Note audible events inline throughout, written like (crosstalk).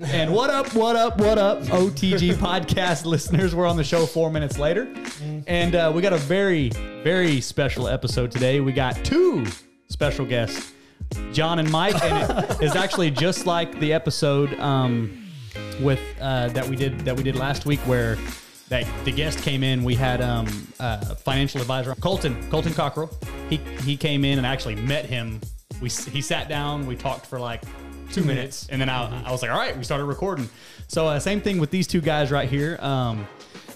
And what up, what up, what up, OTG podcast (laughs) listeners? We're on the show four minutes later. And uh, we got a very, very special episode today. We got two special guests, John and Mike. And it (laughs) is actually just like the episode um, with uh, that we did that we did last week where that the guest came in. We had um, uh, financial advisor Colton, Colton Cockrell. He, he came in and actually met him. We, he sat down, we talked for like two minutes, and then I, I was like, all right, we started recording. So uh, same thing with these two guys right here. Um,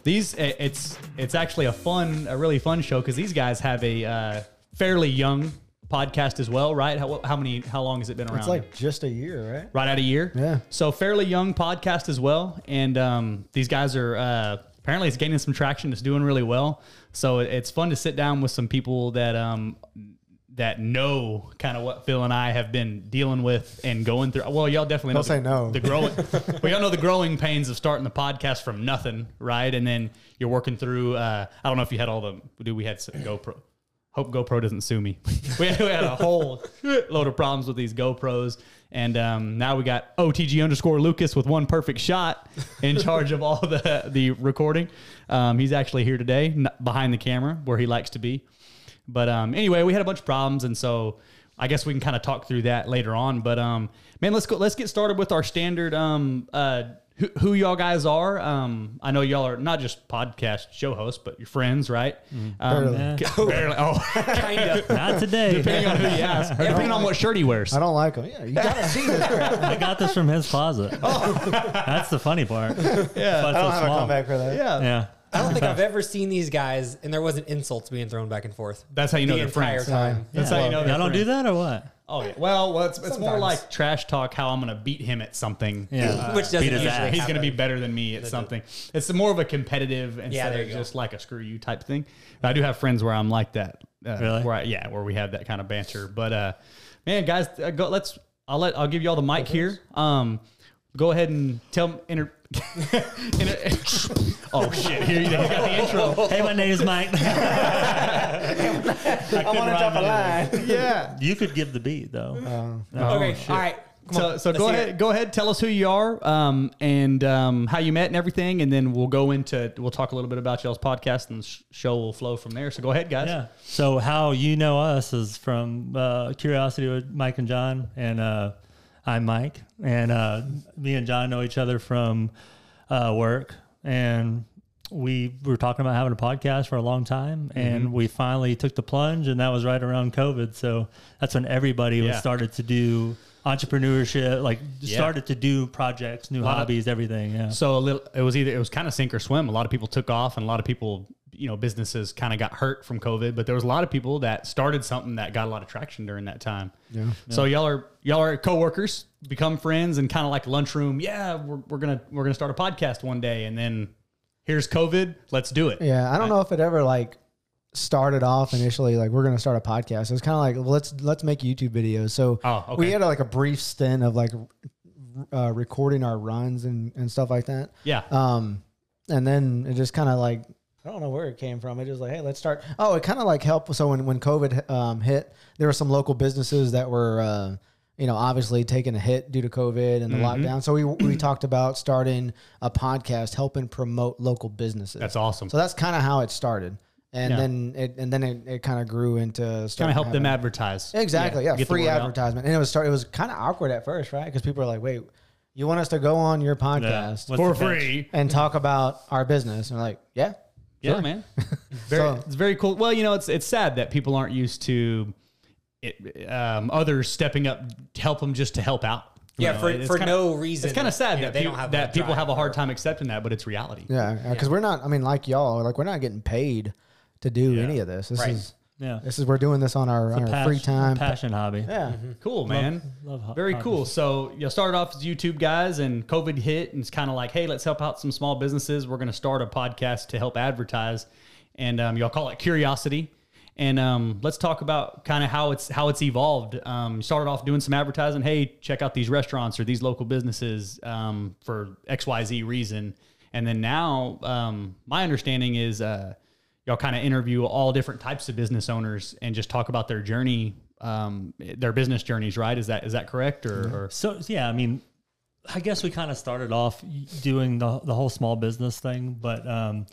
these it- it's it's actually a fun, a really fun show because these guys have a uh, fairly young podcast as well, right? How, how many? How long has it been around? It's like just a year, right? right out a year. Yeah. So fairly young podcast as well, and um, these guys are uh, apparently it's gaining some traction. It's doing really well. So it's fun to sit down with some people that um, that know kind of what Phil and I have been dealing with and going through. Well, y'all definitely know Don't say the, no. the growing. (laughs) well, y'all know the growing pains of starting the podcast from nothing, right? And then you're working through. Uh, I don't know if you had all the. Do we had some GoPro? Hope GoPro doesn't sue me. (laughs) we, had, we had a whole load of problems with these GoPros, and um, now we got OTG underscore Lucas with one perfect shot in charge of all the the recording. Um, he's actually here today, behind the camera where he likes to be. But um, anyway, we had a bunch of problems, and so I guess we can kind of talk through that later on. But um, man, let's go. Let's get started with our standard. Um, uh, who, who y'all guys are? Um, I know y'all are not just podcast show hosts, but your friends, right? Um, Barely. g- (laughs) barely. Oh, kind of. Not today. depending on who you ask, (laughs) or depending on what shirt he wears. I don't like them. Yeah, you gotta (laughs) see this crap. I got this from his closet. That's the funny part. Yeah, But I don't so have a comeback for that. yeah, Yeah. I don't think I've (laughs) ever seen these guys, and there wasn't insults being thrown back and forth. That's how you know the they're entire friends. time. That's Yeah. how you know. Y'all don't do friends. that or what? Oh yeah. Well, well, it's, it's more Sometimes. like trash talk. How I'm going to beat him at something. Yeah. (laughs) Which doesn't Beat his usually ass. He's going to be happen. better than me at something. It's more of a competitive instead there of you go. just like a screw you type thing. I do have friends where I'm like that. Uh, Really? Where I, yeah, where we have that kind of banter. But uh, man, guys, uh, go. Let's. I'll let. I'll give you all the mic here. Um, go ahead and tell. Inter, inter, (laughs) oh shit! Here you go. You got the intro. Hey, my name is Mike. (laughs) I want to jump a line. Yeah. you could give the beat though. okay, all right. Come So, on, so let's go ahead, it. go ahead, tell us who you are, um, and um, how you met and everything, and then we'll go into we'll talk a little bit about y'all's podcast, and the show will flow from there. So go ahead, guys. Yeah. So how you know us is from uh, Curiosity with Mike and John, and uh, I'm Mike, and uh, me and John know each other from uh, work, and we were talking about having a podcast for a long time, and we finally took the plunge, and that was right around COVID. So that's when everybody Yeah. was started to do entrepreneurship, like Yeah. started to do projects, new Lot of- hobbies, everything. Yeah. So a little, it was either it was kind of sink or swim. A lot of people took off, and a lot of people, you know, businesses kind of got hurt from COVID. But there was a lot of people that started something that got a lot of traction during that time. Yeah. So y'all are y'all are coworkers, become friends, and kind of like lunchroom. Yeah, we're, we're gonna we're gonna start a podcast one day, and then here's COVID. Let's do it. Yeah, I don't know if it ever like started off initially like we're gonna start a podcast. It was kind of like well, let's let's make YouTube videos. So Oh, okay. we had like a brief stint of like uh, recording our runs and and stuff like that. Yeah. Um, and then it just kind of like I don't know where it came from. It just like, hey, let's start. Oh, it kind of like helped. So when when COVID um, hit, there were some local businesses that were, uh, you know, obviously taking a hit due to COVID and the Mm-hmm. lockdown. So we we talked about starting a podcast, helping promote local businesses. That's awesome. So that's kind of how it started, and Yeah. then it and then it, it kind of grew into Kind of help them advertise. Exactly. Yeah. the free word out. advertisement, and it was start. It was kind of awkward at first, right? Because people are like, "Wait, you want us to go on your podcast What's for free. and talk about our business?" And we're like, "Yeah, Yeah, Sure. man. (laughs) Very, So- it's very cool. Well, you know, it's it's sad that people aren't used to it, um, others stepping up to help them just to help out. Yeah, know, for, it's for kinda- no reason. It's kind of sad that they people, don't have that the people have a hard time accepting that, but it's reality. Yeah, because we're not. I mean, like y'all, like we're not getting paid to do Yeah. any of this. This Right. is Yeah. this is we're doing this on our, on our Pas- free time. passion hobby. Yeah, Cool, man. love ho- Very hobbies. cool. So you started off as YouTube guys, and COVID hit, and it's kind of like, hey, let's help out some small businesses. We're going to start a podcast to help advertise, and um, y'all call it Curiosity. And um, let's talk about kind of how it's how it's evolved. Um, you started off doing some advertising. Hey, check out these restaurants or these local businesses um, for X Y Z reason. And then now, um, my understanding is uh, y'all kind of interview all different types of business owners and just talk about their journey, um, their business journeys. Right? Is that is that correct? Or, or So yeah, I mean, I guess we kind of started off doing the the whole small business thing, but um,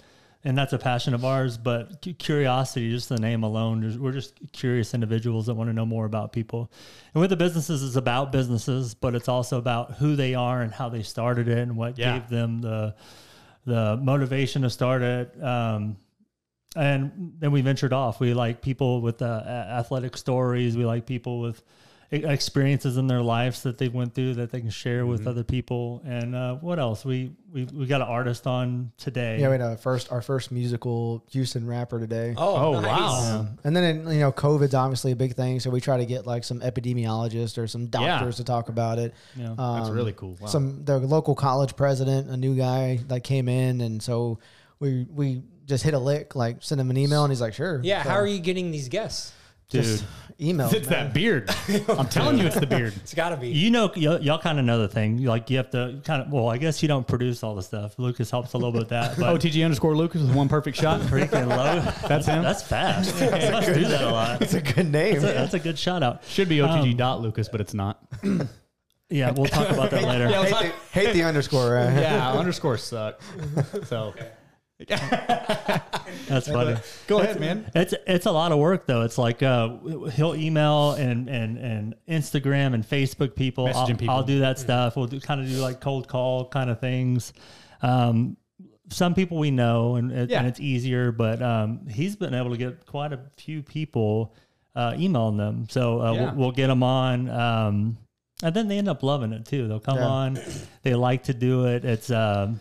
and that's a passion of ours. But curiosity, just the name alone, we're just curious individuals that want to know more about people. And with the businesses, it's about businesses, but it's also about who they are and how they started it and what Yeah. gave them the the motivation to start it. Um, and then we ventured off. We like people with uh, athletic stories. We like people with e- experiences in their lives that they went through that they can share Mm-hmm. with other people. And uh, what else? We we we got an artist on today. Yeah, we had a first our first musical Houston rapper today. Oh, Oh, nice. wow. Um, and then you know, COVID's obviously a big thing, so we try to get like some epidemiologists or some doctors to talk about it. Yeah. Um, That's really cool. Wow. Some the local college president, a new guy that came in, and so we we just hit a lick, like send him an email, and he's like, sure. Yeah, So how are you getting these guests? Dude, just email? it's that beard. (laughs) I'm telling you, it's the beard. It's got to be. you know, y'all, y'all kind of know the thing. Like you have to kind of. Well, I guess you don't produce all the stuff. Lucas helps a little bit with that. But oh, OTG underscore Lucas with one perfect shot. (laughs) freaking low. That's him. That's fast. I must do that a lot. (laughs) It's a good name. That's a, that's a good shout out. Should be OTG um, dot Lucas, but it's not. (clears throat) Yeah, we'll talk about that later. Yeah, hate, the, hate the underscore. Right? yeah, underscores suck. So (laughs) That's funny. go ahead, man. It's it's a lot of work though. It's like uh, he'll email and and and Instagram and Facebook people. I'll, people. I'll do that stuff. We'll do, kind of do like cold call kind of things. Um, some people we know and, it, Yeah. and it's easier, but um, he's been able to get quite a few people uh, emailing them. So uh, Yeah. we'll, we'll get them on. Um, and then they end up loving it too. They'll come Yeah. on. They like to do it. It's um,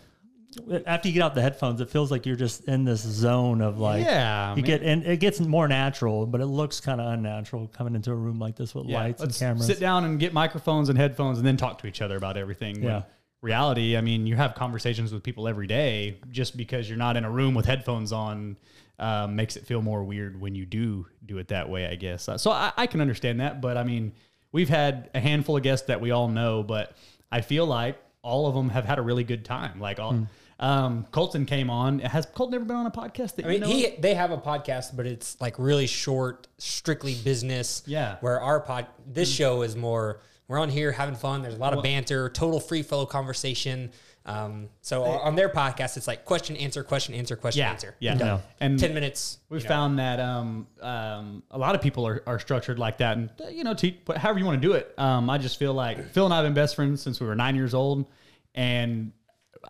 after you get out the headphones, it feels like you're just in this zone of like Yeah, you man. get and it gets more natural, but it looks kind of unnatural coming into a room like this with Yeah, lights and cameras. Sit down and get microphones and headphones, and then talk to each other about everything. When Yeah. reality, I mean, you have conversations with people every day. Just because you're not in a room with headphones on um, makes it feel more weird when you do do it that way. I guess. Uh, So I, I can understand that, but I mean, we've had a handful of guests that we all know, but I feel like all of them have had a really good time. Like all. Hmm. Um, Colton came on. Has Colton ever been on a podcast that I you mean, know? he they have a podcast, but it's like really short, strictly business. Yeah. Where our pod, this show is more. We're on here having fun. There's a lot of banter, total free flow conversation. Um, so on their podcast, it's like question, answer, question, answer, question, yeah, answer. yeah, Yeah. And Ten minutes. We've you know. found that um, um, a lot of people are, are structured like that, and you know, however you want to do it. Um, I just feel like Phil and I have been best friends since we were nine years old, and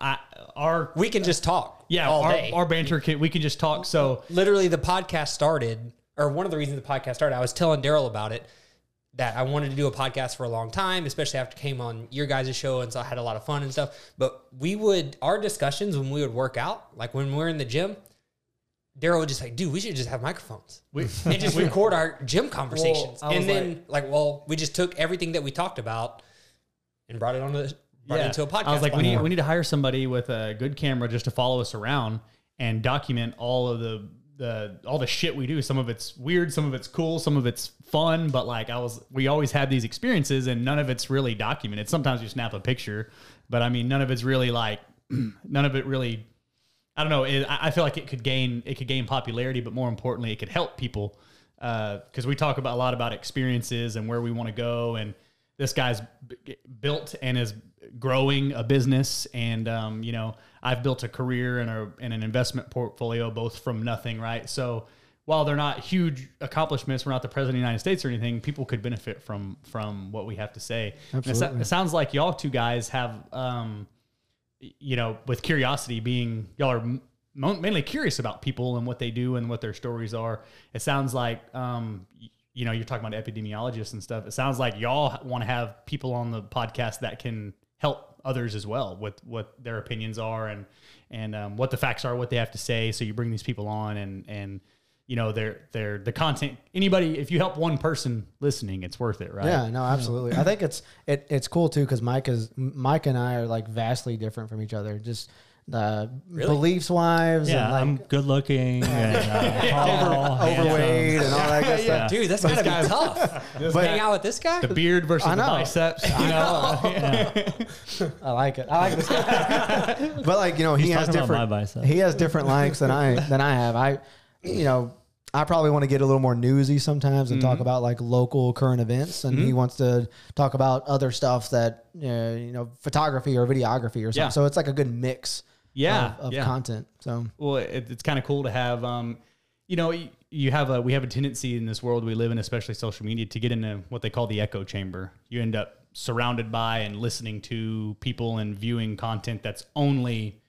I our we can just talk. yeah all our, day. our banter can, we can just talk. So literally the podcast started, or one of the reasons the podcast started, I was telling Daryl about it that I wanted to do a podcast for a long time, especially after I came on your guys' show, and so I had a lot of fun and stuff. But we would our discussions when we would work out, like when we're in the gym, Daryl would just like, dude, we should just have microphones we (laughs) and just (laughs) record our gym conversations. Well, and then like, well, we just took everything that we talked about and brought it on the brought it into a podcast. I was like, we need, we need to hire somebody with a good camera just to follow us around and document all of the the all the shit we do. Some of it's weird, some of it's cool, some of it's fun. But like I was, we always had these experiences, and none of it's really documented. Sometimes you snap a picture, but I mean, none of it's really like, (clears throat) none of it really. I don't know. It, I I feel like it could gain it could gain popularity, but more importantly, it could help people uh, because we talk about a lot about experiences and where we want to go. And this guy's b- built and is growing a business, and um, you know, I've built a career and a and an investment portfolio both from nothing, right? So while they're not huge accomplishments, we're not the president of the United States or anything. People could benefit from from what we have to say. And it, Absolutely. it sounds like y'all two guys have. Um, you know, with curiosity being y'all are m- mainly curious about people and what they do and what their stories are. It sounds like, um, you know, you're talking about epidemiologists and stuff. It sounds like y'all want to have people on the podcast that can help others as well with what their opinions are and and um, what the facts are, what they have to say. So you bring these people on and and you know they're they're the content. Anybody, if you help one person listening, it's worth it, right? Yeah, no, absolutely. I think it's it, it's cool too because Mike is Mike and I are like vastly different from each other. Just uh, beliefs wives. Yeah, and like I'm good looking (laughs) and uh, tall, handsome. overweight and all that good stuff. Dude, that's gotta be tough. (laughs) But- Hang out with this guy. The beard versus I the biceps. (laughs) You know, I like it. I like this guy. but like you know, he has different. my. He has different likes than I than I have. I, you know, I probably want to get a little more newsy sometimes and Mm-hmm. talk about like local current events, and he wants to talk about other stuff that uh, you know, photography or videography or something. Yeah. So it's like a good mix. Yeah, of, of yeah. content. So well it, it's kind of cool to have um you know you have a we have a tendency in this world we live in especially social media to get into what they call the echo chamber you end up surrounded by and listening to people and viewing content that's only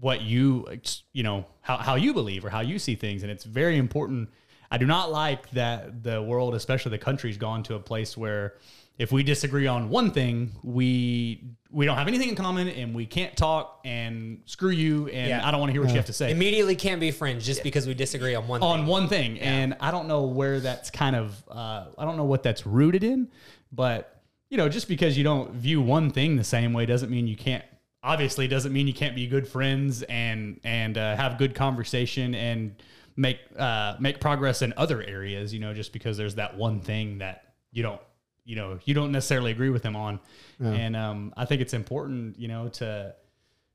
what you you know how, how you believe or how you see things and it's very important i do not like that the world especially the country's gone to a place where if we disagree on one thing we we don't have anything in common and we can't talk and screw you and Yeah. i don't want to hear what you have to say. Immediately can't be friends just because we disagree on one on thing. one thing. And i don't know where that's kind of uh, i don't know what that's rooted in but you know just because you don't view one thing the same way doesn't mean you can't obviously doesn't mean you can't be good friends and and uh, have good conversation and make uh, make progress in other areas you know just because there's that one thing that you don't you know you don't necessarily agree with them on. And um, i think it's important you know to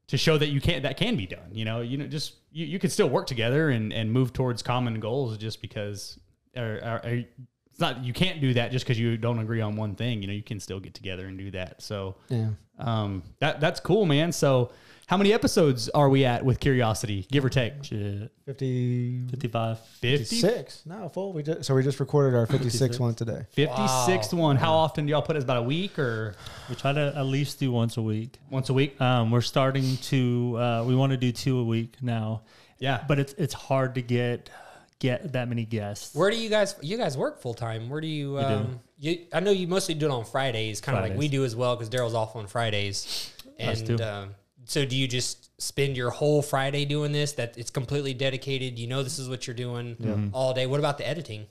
to show that you can't that can be done you know you know just you, you could still work together and and move towards common goals just because or, or, or it's not you can't do that just because you don't agree on one thing you know you can still get together and do that. So yeah, um that that's cool man. So how many episodes are we at with curiosity give or take Shit. 50, 55. 56. No, full. We just so we just recorded our 56 one today. 56th one how often do y'all put it about a week or We try to at least do once a week. once a week Um, we're starting to. Uh, we want to do two a week now, yeah but it's it's hard to get get that many guests. Where do you guys you guys work full time? Where do you do. um you I know you mostly do it on Fridays, kind of like we do as well because Daryl's off on Fridays. Us And too. um, so do you just spend your whole Friday doing this that it's completely dedicated, you know this is what you're doing all day. What about the editing?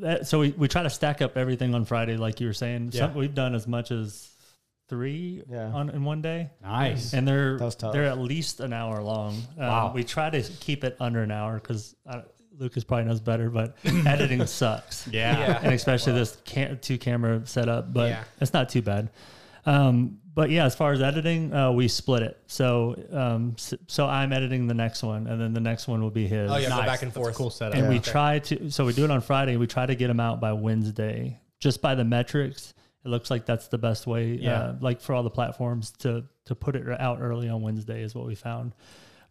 That- so we, we try to stack up everything on Friday, like you were saying. Some, Yeah. we've done as much as three Yeah. on in one day, nice and they're That was tough. they're at least an hour long. Um, Wow. We try to keep it under an hour because Lucas probably knows better, but (laughs) editing sucks. yeah Yeah. and especially this cam- two camera setup, but Yeah. it's not too bad. Um, but yeah, as far as editing, uh, we split it. So, um, s- so I'm editing the next one, and then the next one will be his. Oh, yeah, go back and That's a forth. cool setup And we Okay. try to, so we do it on Friday. We try to get them out by Wednesday, just by the metrics. It looks like that's the best way, Yeah. uh, like for all the platforms to to put it out early on Wednesday is what we found.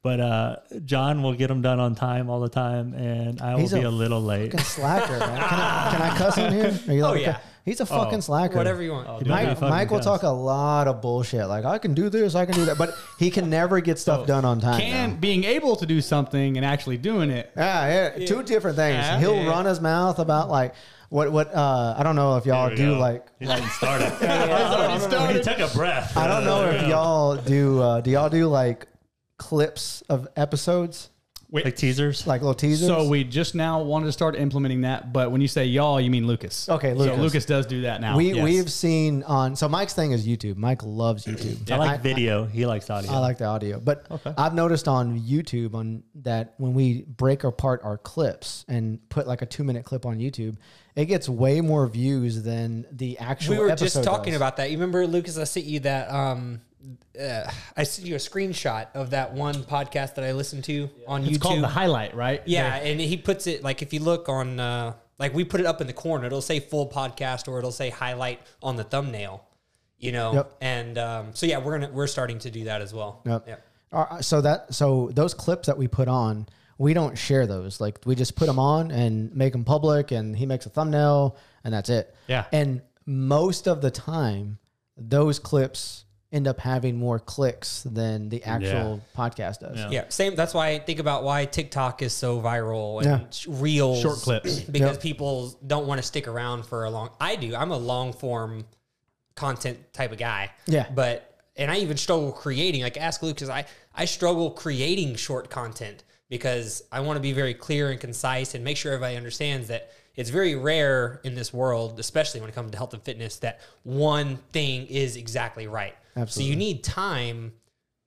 But uh, John will get them done on time all the time, and I will He's be a a, little late. Fucking slacker, man. Can I, can I cuss in here? Are you Oh, okay? yeah. He's a fucking slacker. Whatever you want. dude. Mike, Mike will talk a lot of bullshit. Like I can do this, I can do that, but he can never get stuff done on time. can though. being able to do something and actually doing it Yeah, yeah, two different things. Yeah. He'll Yeah. run his mouth about like what what uh I don't know if y'all do go. like He didn't start it. started. He took a breath. I don't know if y'all do uh do y'all do like clips of episodes like teasers. like little teasers. So we just now wanted to start implementing that, but when you say y'all, you mean Lucas. Okay, So Lucas. Lucas does do that now. we yes. we've seen on so Mike's thing is YouTube. Mike loves YouTube. I like video. He likes audio. I like the audio, but I've noticed on YouTube on that when we break apart our clips and put like a two minute clip on YouTube, it gets way more views than the actual. we were just talking does. about that. You remember, Lucas? I sent you that. Um, uh, I sent you a screenshot of that one podcast that I listened to on It's YouTube. called the highlight, right? yeah, and he puts it like if you look on, uh, like we put it up in the corner, it'll say full podcast or it'll say highlight on the thumbnail. You know, Yep. and um, so yeah, we're gonna we're starting to do that as well. Yep. Yep. Uh, so that so those clips that we put on, we don't share those. Like we just put them on and make them public, and he makes a thumbnail, and that's it. Yeah. And most of the time, those clips end up having more clicks than the actual podcast does. Yeah. Yeah, same. That's why I think about why TikTok is so viral and Yeah. sh- reels, Short clips. (clears throat) because Yep. people don't want to stick around for a long. I do. I'm a long form content type of guy. Yeah. but and I even struggle creating. Like ask Lucas, I I struggle creating short content because I want to be very clear and concise and make sure everybody understands that it's very rare in this world, especially when it comes to health and fitness, that one thing is exactly right. So you need time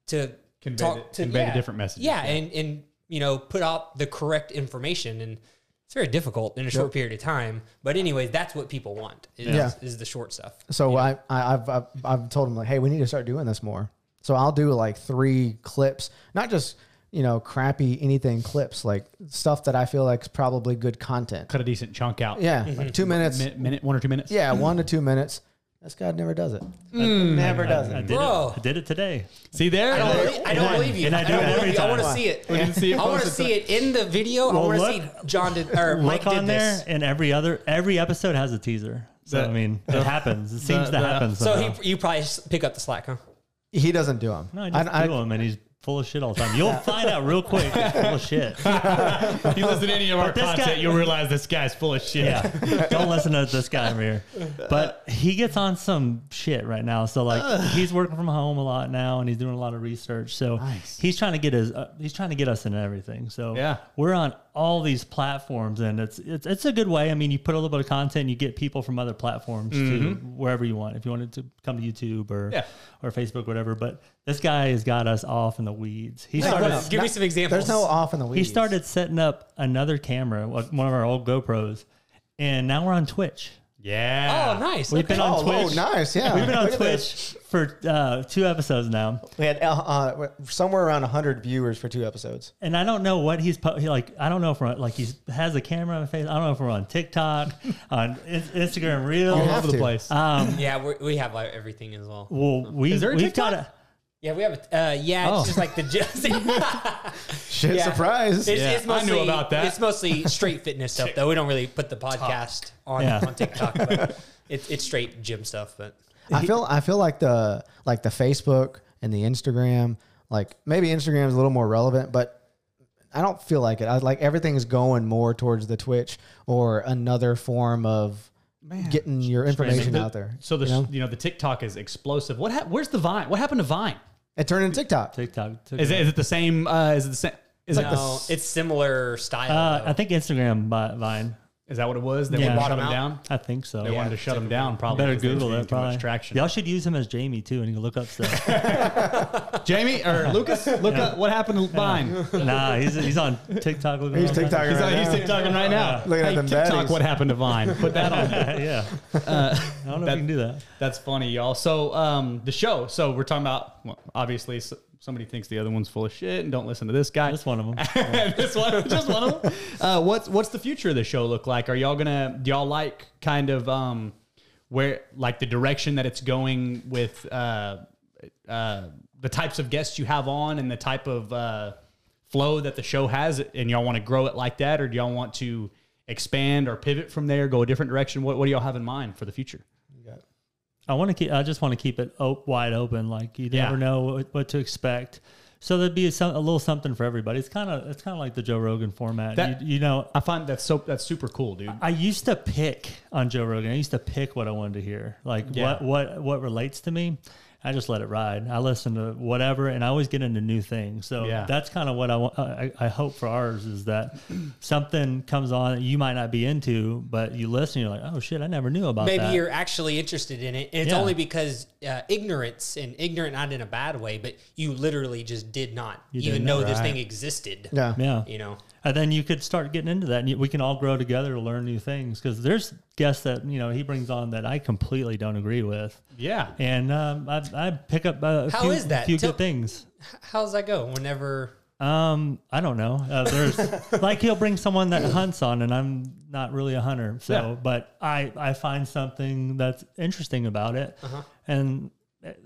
to Convey talk the- to convey the different messages. Yeah, Yeah. and and you know put out the correct information, and it's very difficult in a short period of time. But anyways, that's what people want. Is, Yeah. is the short stuff. So I, I I've, I've I've told them like, hey, we need to start doing this more. So I'll do like three clips, not just you know, crappy anything clips, like stuff that I feel like is probably good content. Cut a decent chunk out. Yeah, mm-hmm. like two minutes. Minute, minute, one or two minutes. Yeah, one to two minutes. This God never does it. Hmm. never does I it. did Bro. it. I did it today. See there? I don't, believe, I don't believe you. and I I do don't it every you. I want to see it. We didn't see it I want to see it in the video. I want to see John did or Mike Look did on there, this. and every other every episode has a teaser. So The- I mean, it happens. It seems the- to the- happen. So somehow. he, you probably pick up the slack, huh? He doesn't do them. no, I just do him, and he's full of shit all the time. You'll find out real quick. He's full of shit. (laughs) If you listen to any of our But this content, guy- you'll realize this guy's full of shit. Yeah, don't listen to this guy over here. But he gets on some shit right now. So like, he's working from home a lot now, and he's doing a lot of research. So Nice. he's trying to get his uh, he's trying to get us into everything. So Yeah. we're on all these platforms, and it's it's it's a good way. I mean, you put a little bit of content, you get people from other platforms to mm-hmm. wherever you want. If you wanted to come to YouTube or Yeah. or Facebook, whatever. But this guy has got us off in the weeds. He No, started. no, Give me some examples. There's no off in the weeds. He started setting up another camera, one of our old GoPros, and now we're on Twitch. Yeah. Oh, nice. We've okay. been on Oh, oh, nice. Yeah. We've been on Look this. Twitch for uh, two episodes now, We had uh, uh, somewhere around 100 viewers for two episodes. and I don't know what he's po- he, like. I don't know if we're like he has a camera on his face. I don't know if we're on TikTok, (laughs) on In- Instagram All Reels. have over the to. place. Um, Yeah, we're, we have like, everything as well. well, we Is there a we've TikTok? got a. Yeah, we have. A, uh, yeah, Oh. it's just like the (laughs) Shit, Yeah. surprise. It's, Yeah, it's I mostly, knew about that. It's mostly (laughs) straight fitness stuff, though. We don't really put the podcast on, Yeah. on TikTok, but (laughs) it's it's straight gym stuff. But I feel I feel like the like the Facebook and the Instagram, like maybe Instagram is a little more relevant, but I don't feel like it. I like everything is going more towards the Twitch or another form of getting your information The- out there. So the you know? you know the TikTok is explosive. What hap- where's the Vine? What happened to Vine? It turned into TikTok. TikTok. TikTok. Is it, is it the same? Uh, is it the same? Is, it, no, it's similar style. Uh, though. I think Instagram bi- Vine. Is that what it was? They Yeah. wanted to Bought shut him him out? down. I think so. They wanted to shut him him down. down. Probably Better because they were Google that. too Probably. much traction. Y'all should use him as Jamie too, and you can look up stuff. (laughs) Jamie or Lucas, look up what happened to Vine. nah, he's he's on TikTok. looking He's all kinds of- TikToking He's, right he's now. TikToking right now. Looking at hey, them TikTok, baddies. what happened to Vine? Put that on. there. (laughs) yeah. I don't know that- if you can do that. That's funny, y'all. So um, the show. So we're talking about. Well, obviously, s- somebody thinks the other one's full of shit, and don't listen to this guy. Just one of them. (laughs) this one, just one of them. (laughs) Uh, what's what's the future of the show look like? Are y'all gonna do y'all like kind of um where like the direction that it's going with uh uh the types of guests you have on and the type of uh flow that the show has, and y'all want to grow it like that, or do y'all want to expand or pivot from there, go a different direction? What what do y'all have in mind for the future? I want to keep. I just want to keep it op- wide open. Like you Yeah. never know what, what to expect. So there'd be some, a little something for everybody. It's kind of it's kind of like the Joe Rogan format. That- you, you know, I find that's so that's super cool, dude. I used to pick on Joe Rogan. I used to pick what I wanted to hear, like Yeah. what what what relates to me. I just let it ride. I listen to whatever, and I always get into new things. So Yeah. that's kind of what I want. I, I hope for ours is that (clears throat) something comes on that you might not be into, but you listen, you're like, oh shit, I never knew about maybe that. you're actually interested in it. And it's Yeah. only because uh, ignorance and ignorant, not in a bad way, but you literally just did not You even didn't know know, this right. thing existed. Yeah. yeah. You know, And then you could start getting into that, and you, we can all grow together to learn new things. Because there's guests that you know he brings on that I completely don't agree with, yeah. and um, I, I pick up a How few, is that? few Tell- good things. H- how's that go? Whenever Um, I don't know. Uh, there's (laughs) like he'll bring someone that hunts on, and I'm not really a hunter. So, Yeah. but I I find something that's interesting about it, Uh-huh. and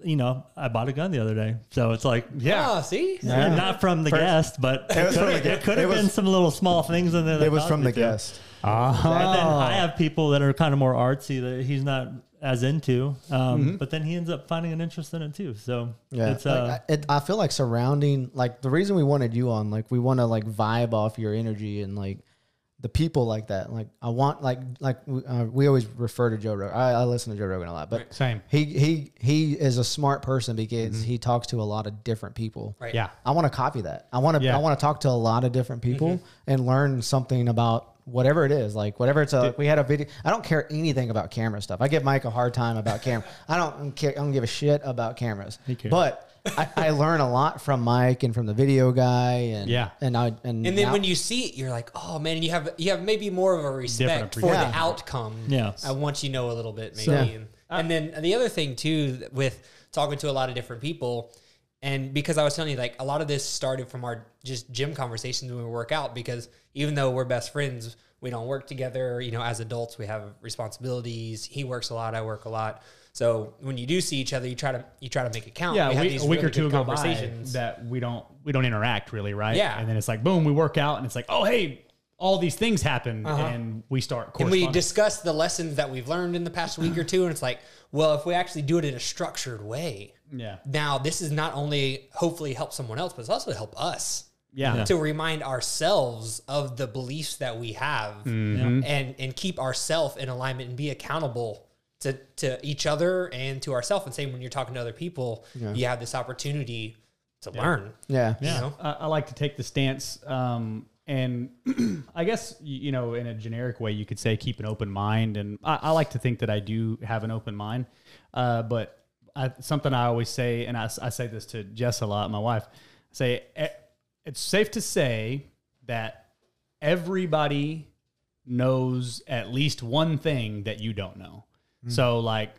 you know, I bought a gun the other day, so it's like. Yeah. oh, see, Yeah. Not from the guest, but it, was from the could- it could it have was- been some little small things in there. It was from me the to. guest. And then Oh. I have people that are kind of more artsy that he's not as into, um, Mm-hmm. but then he ends up finding an interest in it too. So Yeah, it's uh, like, I, it, I feel like surrounding like the reason we wanted you on, like we want to like vibe off your energy and like the people like that. Like I want like like we- uh, we always refer to Joe Rogan. I, I listen to Joe Rogan a lot, but Same. he he he is a smart person because he talks to a lot of different people. right? Yeah. I want to copy that. I want to Yeah. I want to talk to a lot of different people and learn something about whatever it is. Like whatever it's a we had a video. I don't care anything about camera stuff. I give Mike a hard time about camera. I don't care I don't give a shit about cameras. cares. But I, I learn a lot from Mike and from the video guy and Yeah. and I and, And then now- when you see it, you're like, oh man, and you have you have maybe more of a respect for appreciation. the outcome. Yeah. uh, once you know a little bit, maybe. So- and, and then the other thing too, with talking to a lot of different people, And because I was telling you, like a lot of this started from our just gym conversations when we work out. Because even though we're best friends, we don't work together. You know, as adults, we have responsibilities. He works a lot. I work a lot. So when you do see each other, you try to you try to make it count. Yeah, we a have week, these a week really or two good go by that we don't we don't interact really, right? Yeah. and then it's like boom, we work out, and it's like oh hey, all these things happen, and we start Uh-huh. and we discuss the lessons that we've learned in the past week or two, and it's like, well, if we actually do it in a structured way, yeah, now this is not only hopefully help someone else, but it's also to help us. yeah, to remind ourselves of the beliefs that we have Mm-hmm. and and keep ourselves in alignment and be accountable to to each other and to ourselves and same when you're talking to other people you have this opportunity to learn Yeah. you know I, I like to take the stance, um, and (clears throat) I guess you know, in a generic way, you could say keep an open mind, and I, I like to think that I do have an open mind. Uh, but I, something I always say, and I say this to Jess a lot, my wife, I say "Eh, it's safe to say that everybody knows at least one thing that you don't know. So like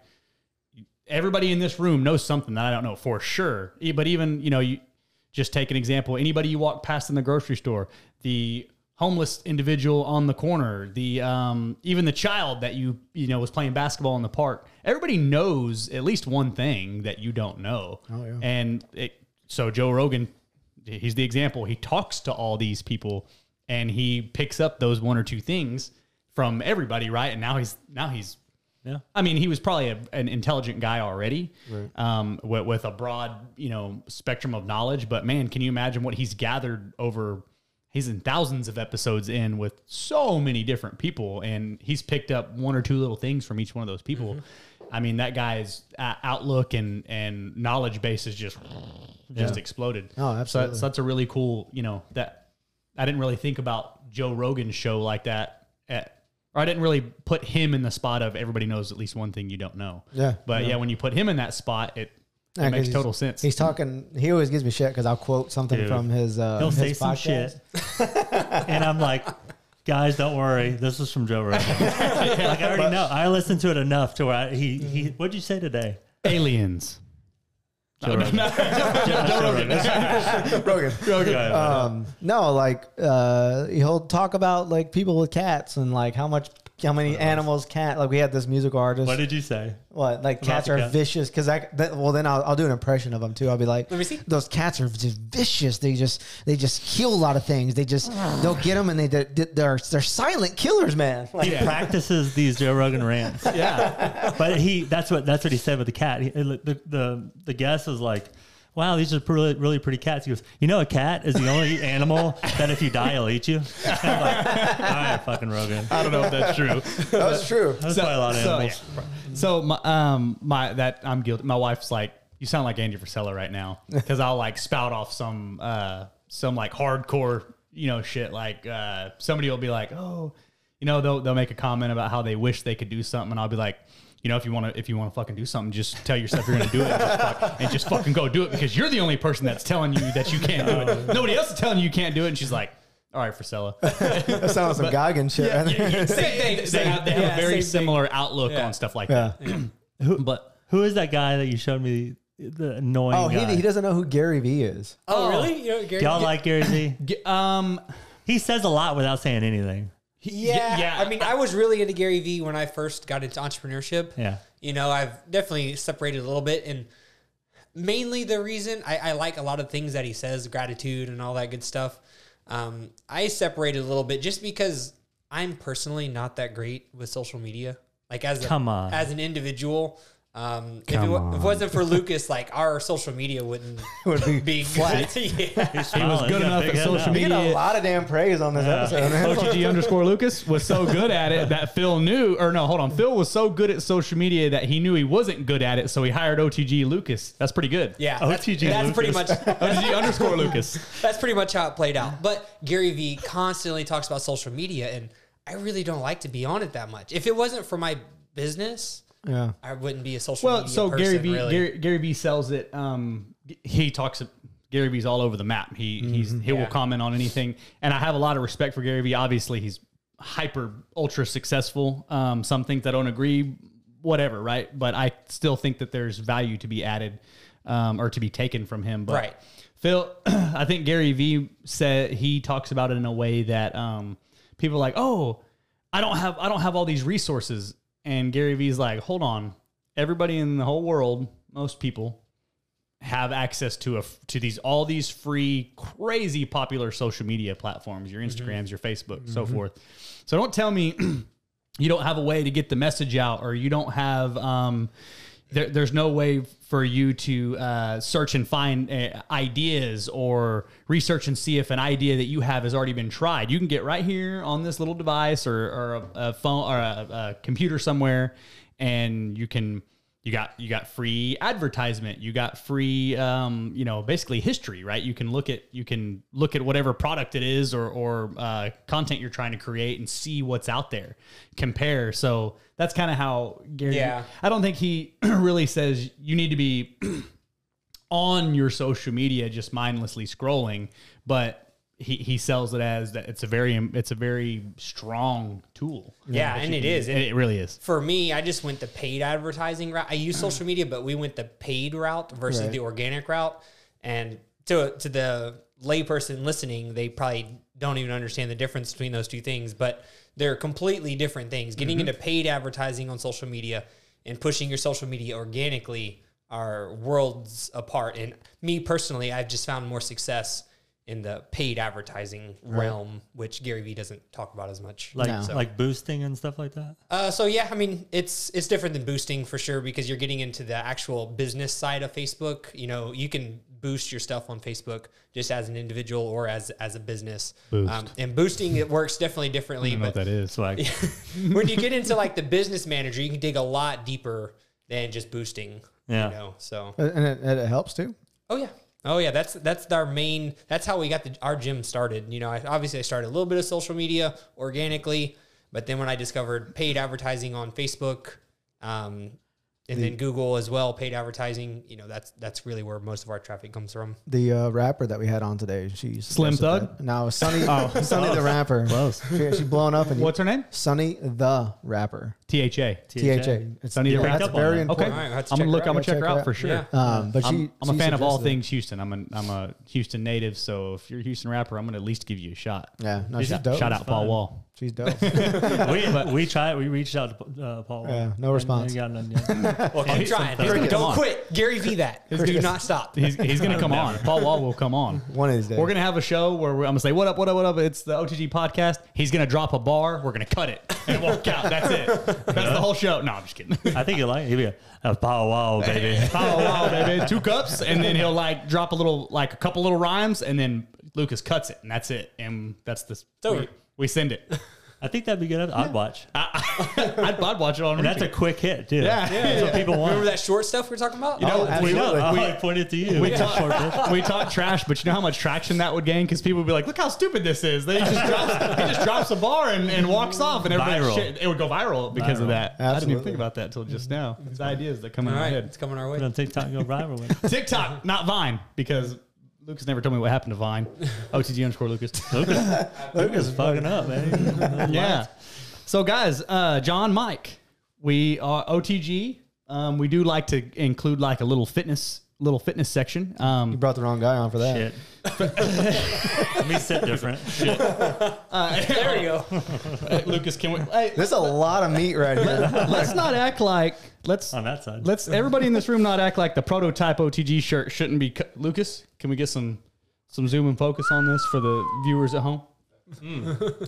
everybody in this room knows something that I don't know for sure. But even, you know, you just take an example. Anybody you walk past in the grocery store, the homeless individual on the corner, the um, even the child that you you know was playing basketball in the park. Everybody knows at least one thing that you don't know. Oh yeah. And it, so Joe Rogan, he's the example. He talks to all these people and he picks up those one or two things from everybody, right? And now he's now he's Yeah. I mean, he was probably a, an intelligent guy already, um, with, with a broad, you know, spectrum of knowledge. But man, can you imagine what he's gathered over? He's in thousands of episodes in with so many different people, and he's picked up one or two little things from each one of those people. I mean, that guy's uh, outlook and and knowledge base is just just exploded. Oh, So, absolutely. so that's a really cool, you know, that I didn't really think about Joe Rogan's show like that at or I didn't really put him in the spot of everybody knows at least one thing you don't know. Yeah, But yeah, when you put him in that spot, it, it Yeah, makes total sense. He's talking. He always gives me shit because I'll quote something Dude. from his. Uh, He'll his say some podcast. shit. (laughs) and I'm like, guys, don't worry. This is from Joe Rogan. (laughs) like I already know. I listened to it enough to where I, he he. What'd you say today? Aliens. Joe Rogan. Joe, Joe Rogan. Rogan. (laughs) Um, no, like uh, he'll talk about like people with cats and like how much, how many animals cat. Like we had this musical artist. what did you say? What like About cats the are cat? vicious because I that, well then I'll, I'll do an impression of them too. I'll be like, Let me see. Those cats are just vicious. They just they just kill a lot of things. They just they'll get them and they they're they're, they're silent killers, man. Like, He practices these Joe Rogan rants. (laughs) Yeah. but he that's what that's what he said with the cat. He, the, the the guest was like, "Wow, these are really really pretty cats." He goes, "You know, a cat is the only animal that if you die, it'll eat you." (laughs) I'm like, All right, fucking Rogan. I don't know if that's true. That was true. That's probably a lot of so, animals. so my um my that I'm guilty. My wife's like, you sound like Andy Frisella right now (laughs) because I'll like spout off some uh some like hardcore you know shit like uh somebody will be like oh you know they'll they'll make a comment about how they wish they could do something and I'll be like. You know, if you want to, if you want to fucking do something, just tell yourself you're going to do it, and just, fuck, and just fucking go do it because you're the only person that's telling you that you can't do it. (laughs) Nobody else is telling you you can't do it, and she's like, "All right, Frisella." (laughs) That sounds like some Goggins shit. right there. Same thing. They have, they have Yeah, a very same thing. similar outlook Yeah. on stuff like Yeah. that. (clears throat) but Who is that guy that you showed me? The annoying Oh, guy. he, he doesn't know who Gary Vee is. oh, really you know, Gary, Y'all like Gary Vee? G- um, He says a lot without saying anything. Yeah, yeah. i mean i was really into gary vee when i first got into entrepreneurship Yeah. you know i've definitely separated a little bit and mainly the reason I, I like a lot of things that he says gratitude and all that good stuff um, i separated a little bit just because i'm personally not that great with social media like as a, Come on. as an individual um, if, it, Come if it wasn't for (laughs) Lucas, like our social media wouldn't (laughs) Would be be flat. (laughs) yeah. He was good enough at social We media. get a lot of damn praise on this episode. man. OTG underscore Lucas was so good at it that Phil knew, or no, hold on. Phil was so good at social media that he knew he wasn't good at it, so he hired OTG Lucas. That's pretty good. Yeah, that's, OTG that's pretty much Lucas. OTG underscore Lucas. that's pretty much how it played out. But Gary Vee constantly talks about social media, and I really don't like to be on it that much. If it wasn't for my business, Yeah. I wouldn't be a social Well, media so person. Gary Vee, really. Gary, Gary Vee sells it. Um, he talks. Gary Vee's all over the map. He he's he will comment on anything, and I have a lot of respect for Gary Vee. Obviously, he's hyper ultra successful. Um, some things I don't agree, whatever, right? But I still think that there's value to be added um, or to be taken from him. But Right. Phil, (clears throat) I think Gary Vee said he talks about it in a way that um, people are like, oh, I don't have I don't have all these resources, and Gary Vee's like, hold on, everybody in the whole world, most people have access to a to these all these free crazy popular social media platforms your instagrams your facebook so forth. So don't tell me (clears throat) you don't have a way to get the message out or you don't have um there, there's no way for you to uh, search and find uh, ideas or research and see if an idea that you have has already been tried. You can get right here on this little device or, or a, a phone or a, a computer somewhere, and you can you got you got free advertisement. You got free um, you know basically history right? You can look at you can look at whatever product it is or or uh, content you're trying to create and see what's out there. Compare. So that's kind of how Gary Yeah. I don't think he (clears throat) really says you need to be (clears throat) on your social media just mindlessly scrolling but he, he sells it as that it's a very it's a very strong tool Yeah, and it is. it, And it really is for me, I just went the paid advertising route. I use social media, but we went the paid route versus Right. the organic route. And to to the layperson listening, they probably don't even understand the difference between those two things, but they're completely different things. Getting mm-hmm. into paid advertising on social media and pushing your social media organically are worlds apart. And me personally, I've just found more success in the paid advertising realm, which Gary Vee doesn't talk about as much. like No. like boosting and stuff like that. Uh, so yeah, I mean, it's it's different than boosting for sure because you're getting into the actual business side of Facebook. You know, you can boost your stuff on Facebook just as an individual or as as a business. Boost. Um, and boosting it works definitely differently. But is So (laughs) like when you get into like the business manager, you can dig a lot deeper than just boosting. Yeah. You know, so and it, and it helps too. oh yeah. Oh yeah, that's that's our main. That's how we got the, our gym started. You know, I, obviously I started a little bit of social media organically, but then when I discovered paid advertising on Facebook, um, and then Google as well, paid advertising. You know, that's that's really where most of our traffic comes from. The uh, rapper that we had on today, she's Slim Thug? that. No, Sunny. (laughs) oh, Sunny the rapper. Close. She, she's blowing up. And what's her name Sunny the rapper. Tha T H A. It's Sunny the yeah, Rapper. that's Picked up on very that. Okay, important. All right, I'll have to I'm gonna look. I'm gonna check her Check her out for sure. Yeah. Um, but she, I'm, I'm a she fan of all suggested it. things Houston. I'm a I'm a Houston native, so if you're a Houston rapper, I'm gonna at least give you a shot. Yeah, no, she's Shout, dope. shout out Paul. Wall. She's dope. (laughs) we (laughs) we tried. We reached out to uh, Paul. Wall. Yeah, no And response. we got none yet. (laughs) Well, keep trying. he's gonna come Don't on. quit. Gary Vee that. Do not stop. He's, he's gonna come on. Paul Wall will come on. One of these days. We're gonna have a show where we're, I'm gonna say, "What up? What up? What up?" It's the OTG podcast. He's gonna drop a bar. We're gonna cut it and walk out. That's it. That's the whole show. No, I'm just kidding. I think you like. He'd be a, a Paul Wall baby. (laughs) Oh wow, baby! Two cups, and then he'll like drop a little, like a couple little rhymes, and then Lucas cuts it, and that's it, and that's the over. we, we send it. I think that'd be good. I'd watch. I'd, I'd watch it on. And that's a quick hit too. Yeah. that's what people want. Remember that short stuff we were talking about? You know, Oh, we, we know. Absolutely. I pointed to you. we, Yeah. talk, Short we talk trash, but you know how much traction that would gain because people would be like, "Look how stupid this is." They just drops, he just drops a bar and, and walks off, and everybody Viral. shit, it would go viral because of Viral. that. I didn't even think about that until just now. These ideas that come in All my right, head. it's coming our way. Put on TikTok go viral. (laughs) TikTok, not Vine, because Lucas never told me what happened to Vine. (laughs) OTG underscore Lucas. Lucas, (laughs) Lucas is fucking up, man. (laughs) yeah. So guys, uh, John, Mike, we are OTG. Um, we do like to include like a little fitness, little fitness section. you Um, brought the wrong guy on for that. Shit. Let (laughs) me sit different. Shit. (laughs) there you go. (laughs) Lucas, can we? Hey, There's a lot of meat right here. let's not act like let's On that side. let's everybody in this room not act like the prototype OTG shirt shouldn't be. cu- Lucas, can we get some some zoom and focus on this for the viewers at home?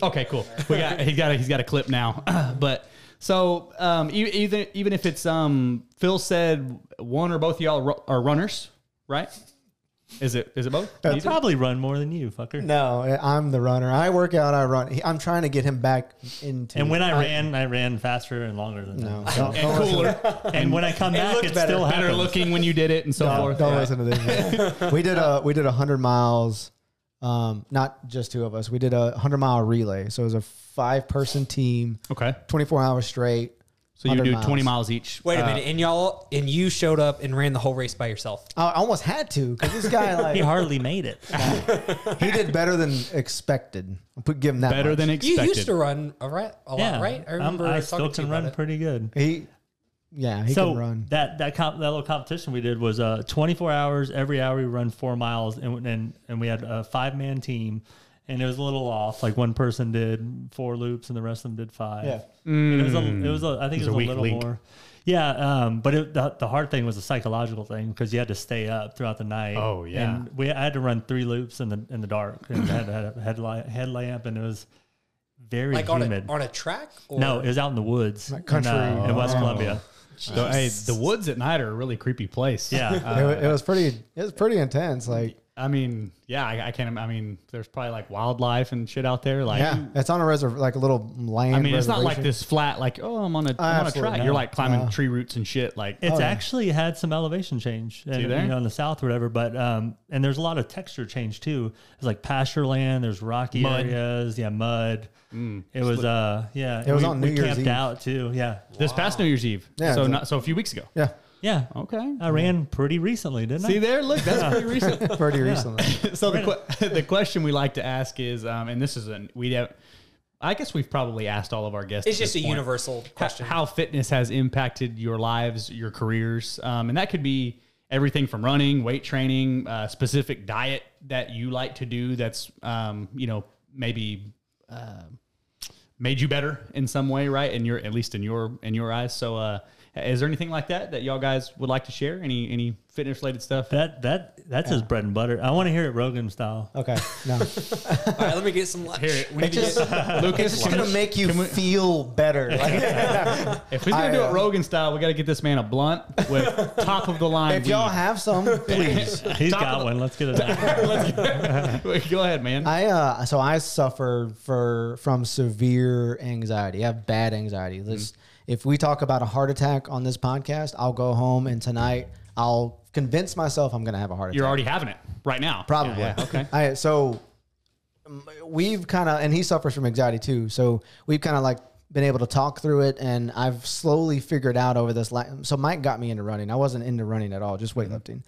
Okay, cool. We got he's got a, he's got a clip now, (clears throat) but so um, e- even even if it's um, Phil said one or both of y'all ru- are runners, right? Is it is it both? I'd probably run more than you, fucker. No, I'm the runner. I work out. I run. He- I'm trying to get him back into. And when I ran, I ran faster and longer than no, that. don't, and don't listen, cooler, And when I come back, looked it better. still better happens. looking when you did it, and so don't, forth. don't Yeah. listen to this. (laughs) we did a we did a hundred miles. Um, not just two of us. We did a hundred mile relay. So it was a five person team, Okay, 24 hours straight. so you 100 do miles. twenty miles each. Wait a Uh, minute, and y'all and you showed up and ran the whole race by yourself. I almost had to because this guy (laughs) like. He hardly made it. (laughs) he did better than expected. I'll put give him that. better much. than expected. You used to run a, right, a lot, right? I I'm- remember I talking still you can run it. pretty good. he. Yeah, he so can run. that that comp, that little competition we did was uh 24 hours every hour we run four miles and and, and we had a five man team and it was a little off like one person did four loops and the rest of them did five Yeah. And it was a, it was a, I think It was it was a a, little link. more yeah um but it, the, the hard thing was the psychological thing because you had to stay up throughout the night Oh, yeah. and we I had to run three loops in the in the dark and had, had a headlight headlamp and it was very Like on a, humid on a track? Or? no it was out in the woods Like country. in, uh, in West Oh. Columbia So, hey, the woods at night are a really creepy place. yeah it, it was pretty. It was pretty intense. Like I mean, yeah, I, I can't. I mean, there's probably like wildlife and shit out there. Like, yeah, it's on a reserve, like a little land. I mean, it's not like this flat. Like, oh, I'm on a, I'm on a track. not. You're like climbing No. tree roots and shit. Like, It's Oh, yeah. actually had some elevation change, and, you know, in the south or whatever. But um, and there's a lot of texture change too. It's like pasture land. There's rocky Mud. areas. Yeah, mud. it was uh, yeah. It was we, on we New Year's camped Eve. out too. Yeah, this past New Year's Eve. Yeah, So not so a few weeks ago. Yeah, yeah. Okay. I ran pretty recently, didn't I? See I? there, look, that's pretty recent. (laughs) pretty recently. (laughs) so the que- (laughs) the question we like to ask is, um, and this is an we have, I guess we've probably asked all of our guests. It's at just a this point, universal ho- question. How fitness has impacted your lives, your careers, um, and that could be everything from running, weight training, uh, specific diet that you like to do. That's um, you know maybe uh, made you better in some way, right? In your at least in your in your eyes. So, uh, is there anything like that that y'all guys would like to share? Any any fitness related stuff? That that that's his bread and butter. I want to hear it Rogan style. Okay, no, (laughs) All right, let me get some lunch. Here, we need to just- get Lucas. it's gonna make you we- feel better. (laughs) Like, If he's gonna I, do uh, it Rogan style, we got to get this man a blunt with top of the line. if y'all have some, (laughs) please. He's Top of got the- one. Let's get it. out. weed. go ahead, man. I uh, so I suffer for from severe anxiety. I have bad anxiety. This, if we talk about a heart attack on this podcast, I'll go home and tonight I'll convince myself I'm gonna have a heart attack. You're already having it right now. Probably. Yeah, yeah, okay. (laughs) I so um, we've kind of and he suffers from anxiety too. So we've kind of like been able to talk through it and I've slowly figured out over this la- so Mike got me into running. I wasn't into running at all, just weightlifting.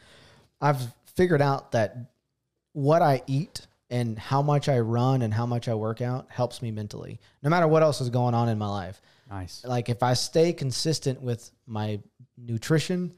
I've figured out that what I eat and how much I run and how much I work out helps me mentally. No matter what else is going on in my life. Nice. Like if I stay consistent with my nutrition,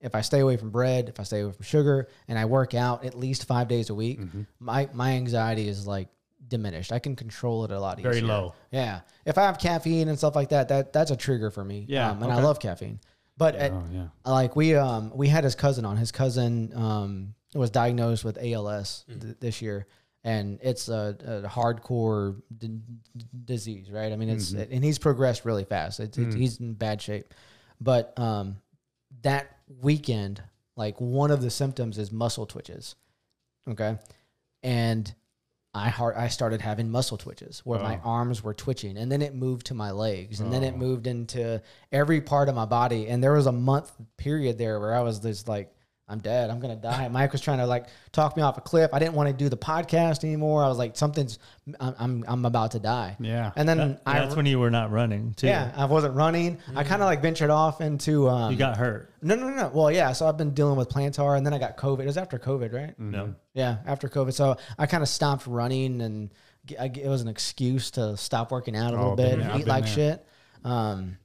if I stay away from bread, if I stay away from sugar, and I work out at least five days a week, Mm-hmm. my my anxiety is like diminished. I can control it a lot easier. Very low. Yeah. If I have caffeine and stuff like that, that that's a trigger for me. Yeah, Um, and I love caffeine. But at, Oh yeah. like we um we had his cousin on. His cousin um was diagnosed with ALS th- this year, and it's a, a hardcore d- disease, right? I mean, it's and he's progressed really fast. It's, it's, he's in bad shape, but um that weekend, like one of the symptoms is muscle twitches. Okay, and I heart I started having muscle twitches where my arms were twitching, and then it moved to my legs, and then it moved into every part of my body. And there was a month period there where I was just like, I'm dead. I'm gonna die. Mike was trying to like talk me off a cliff. I didn't want to do the podcast anymore. I was like, something's I'm I'm, I'm about to die. Yeah. And then That- I that's when you were not running too. yeah I wasn't running. I kind of like ventured off into um, You got hurt. no no no no. Well yeah. So I've been dealing with plantar, and then I got COVID. It was after COVID, right? No. Yeah, after COVID. So I kind of stopped running, and g- I- it was an excuse to stop working out a little Oh, bit been and eat like there. shit. Um,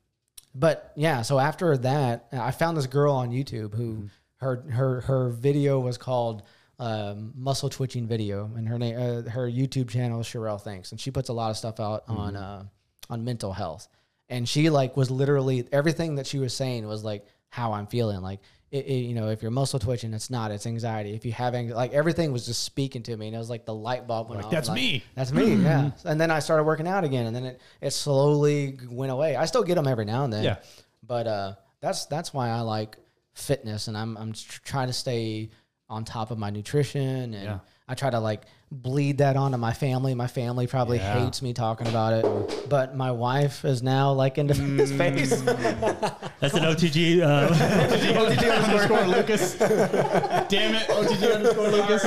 but yeah, so after that, I found this girl on YouTube who Mm-hmm. Her her her video was called um, muscle twitching video, and her name uh, her YouTube channel is Sherelle Thanks, and she puts a lot of stuff out on Mm-hmm. uh, on mental health. And she like was literally everything that she was saying was like how I'm feeling. Like it, it- you know, if you're muscle twitching, it's not. It's anxiety. If you have anxiety, like everything was just speaking to me, and it was like the light bulb went Like, off. that's like, me. That's me. (laughs) Yeah. And then I started working out again, and then it it slowly went away. I still get them every now and then. Yeah. But uh, that's that's why I like fitness, and I'm I'm tr- trying to stay on top of my nutrition, and Yeah. I try to like bleed that onto my family. My family probably Yeah. hates me talking about it, but my wife is now like into (laughs) his mm. face. (laughs) That's an OTG. Uh, (laughs) OTG underscore Lucas. Damn it, OTG underscore Lucas.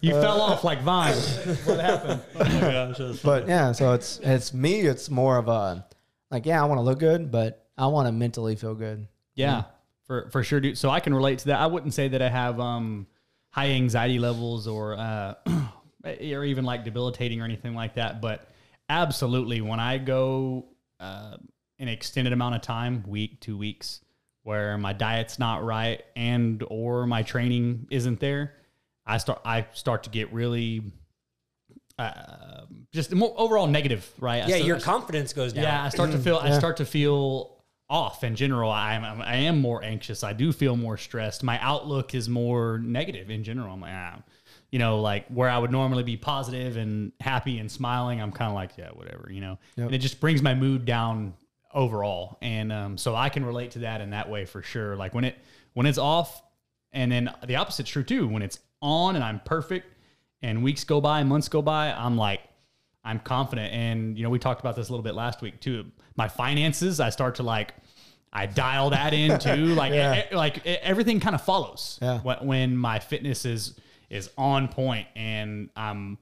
You uh, fell off like Vine. What happened? oh my gosh, but yeah, so it's it's me. It's more of a like yeah, I want to look good, but I want to mentally feel good. Yeah, mm. For for sure, dude. So I can relate to that. I wouldn't say that I have um high anxiety levels or uh (clears throat) or even like debilitating or anything like that, but absolutely when I go uh an extended amount of time, week, two weeks, where my diet's not right and or my training isn't there, I start I start to get really uh, just more overall negative, right? Yeah, start- your confidence goes down. yeah, I start to feel I start to feel off in general. I am I am more anxious. I do feel more stressed. My outlook is more negative in general. I'm like, ah, you know, like where I would normally be positive and happy and smiling, I'm kind of like, yeah, whatever, you know. And it just brings my mood down overall. And um, so I can relate to that in that way for sure. Like when it when it's off, and then the opposite's true too. When it's on and I'm perfect, and weeks go by, months go by, I'm like, I'm confident. And, you know, we talked about this a little bit last week too. My finances, I start to like, I dial that in too. (laughs) Like, Yeah. e- like e- everything kind of follows Yeah. when, when my fitness is, is on point and I'm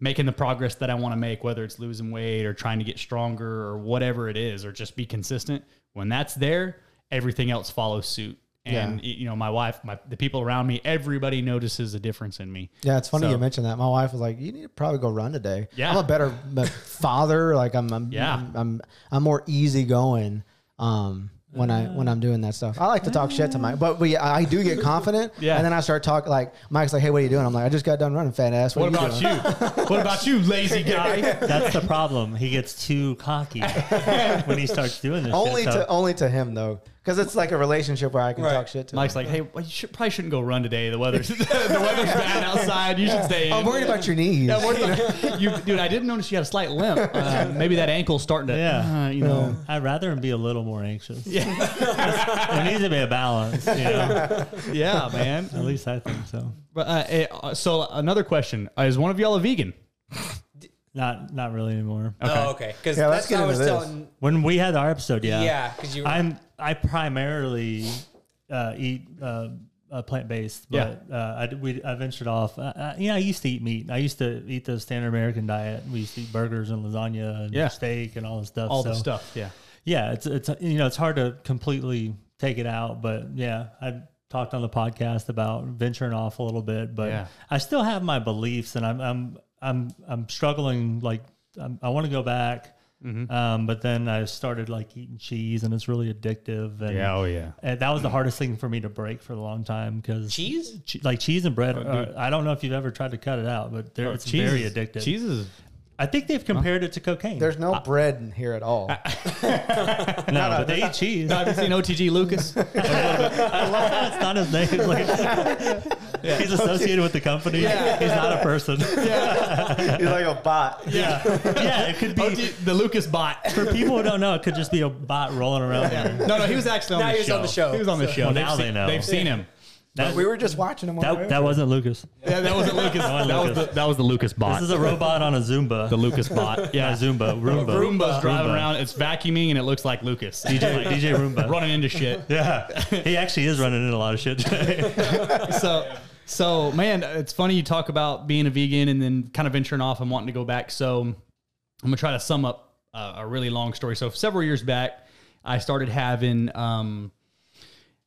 making the progress that I want to make, whether it's losing weight or trying to get stronger or whatever it is, or just be consistent. When that's there, everything else follows suit. And y- you know, my wife, my the people around me, everybody notices a difference in me. Yeah, it's funny So- you mentioned that. My wife was like, "You need to probably go run today." Yeah. I'm a better (laughs) father. Like I'm, I'm, Yeah. I'm, I'm, I'm more easygoing. Um, when I when I'm doing that stuff, I like to talk shit to Mike, but we I do get confident. (laughs) Yeah. and then I start talking like Mike's like, "Hey, what are you doing?" I'm like, "I just got done running, fat ass." What are about doing?" you? what about you, lazy (laughs) guy? That's the problem. He gets too cocky (laughs) when he starts doing this. Only shit. to So- only to him though, because it's like a relationship where I can Right. talk shit to. Mike's him. like, hey, well, you should, probably shouldn't go run today. The weather's (laughs) the (laughs) weather's bad outside. You should stay in. I'm worried about your knees. Yeah, I'm worried about- (laughs) you, dude. I didn't notice you had a slight limp. Uh, maybe that ankle's starting to, Yeah. uh, you know. I'd rather him be a little more anxious. Yeah, there needs to be a balance, you know. Yeah, man. At least I think so. But uh, eh, uh, so another question: uh, Is one of y'all a vegan? Not not really anymore. Oh, okay. Because Yeah, let's that's get what I into was this. telling. When we had our episode, yeah, Yeah, because you. I'm I primarily uh, eat uh, uh, plant based, but uh, I, d- we, I ventured off. Uh, uh, yeah, I used to eat meat. I used to eat the standard American diet. We used to eat burgers and lasagna and Yeah. steak and all this stuff. All the So, stuff. Yeah. Yeah, it's it's you know it's hard to completely take it out, but yeah, I talked on the podcast about venturing off a little bit, but Yeah. I still have my beliefs, and I'm I'm I'm I'm struggling. Like I'm, I want to go back, Mm-hmm. um, but then I started like eating cheese, and it's really addictive. And, Oh yeah. and that was the hardest thing for me to break for a long time because Cheese? like cheese and bread. are, I don't know if you've ever tried to cut it out, but they're, it's very is- addictive. Cheese is. I think they've compared it to cocaine. There's no bread in here at all. (laughs) no, but they eat (laughs) cheese. Have you seen OTG Lucas? (laughs) I love how it's not his name. It's like, He's associated with the company. Yeah. He's not a person. Yeah. He's like a bot. Yeah. Yeah, it could be. OT the Lucas bot. For people who don't know, it could just be a bot rolling around there. No, no, he was actually on Now the he was show. on the show. He was on the show. Well, They've now seen, they know. They've seen him. That, We were just watching him. On that, that wasn't Lucas. Yeah, that wasn't (laughs) Lucas. that, was Lucas. the, that was the Lucas bot. This is a robot on a Zumba. the Lucas bot. yeah, (laughs) Yeah. Zumba. Roomba. Roomba's driving Roomba. around. It's vacuuming and it looks like Lucas. DJ, (laughs) Like, DJ Roomba. running into shit. Yeah. He actually is running into a lot of shit today. so so man it's funny you talk about being a vegan and then kind of venturing off and wanting to go back so i'm gonna try to sum up uh, a really long story so several years back i started having um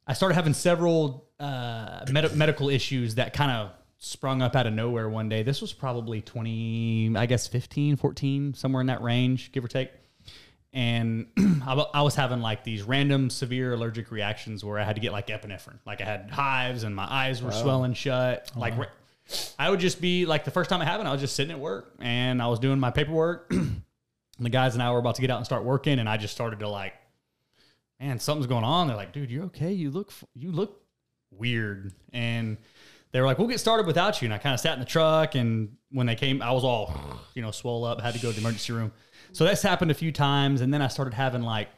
i started having several uh med- medical issues that kind of sprung up out of nowhere one day this was probably 20 i guess 15 14 somewhere in that range give or take and (clears throat) I was having like these random severe allergic reactions where I had to get like epinephrine. Like I had hives and my eyes were swelling shut. Like ra- I would just be like the first time it happened, I was just sitting at work and I was doing my paperwork. and (clears throat) the guys and I were about to get out and start working, and I just started to like, man, something's going on. They're like, dude, you're okay? You look you look weird. And they were like, we'll get started without you. And I kind of sat in the truck, and when they came, I was all, (sighs) you know, swole up, had to go to the emergency room. So that's happened a few times, and then I started having like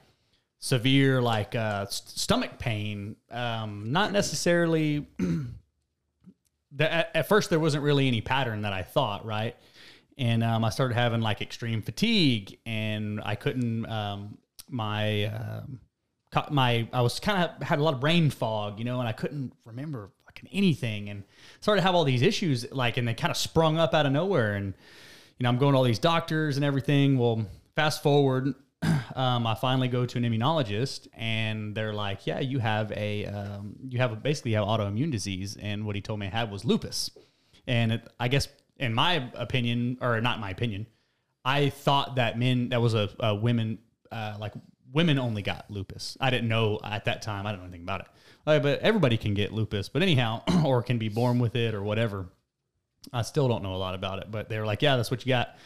severe like uh, st- stomach pain. Um, not necessarily. (clears throat) the, at, at first, there wasn't really any pattern that I thought, right? And um, I started having like extreme fatigue, and I couldn't. Um, my um, my I was kind of had a lot of brain fog, you know, and I couldn't remember fucking anything, and started to have all these issues, like, and they kind of sprung up out of nowhere, and you know, I'm going to all these doctors and everything. Well, fast forward, (clears throat) um, I finally go to an immunologist, and they're like, "Yeah, you have a, um, you have a, basically have autoimmune disease." And what he told me I had was lupus. And it, I guess, in my opinion, or not my opinion, I thought that men, that was a, a women, uh, like women only got lupus. I didn't know at that time. I didn't know anything about it. Uh, but everybody can get lupus. But anyhow, (clears throat) or can be born with it or whatever. I still don't know a lot about it. But they were like, yeah, that's what you got.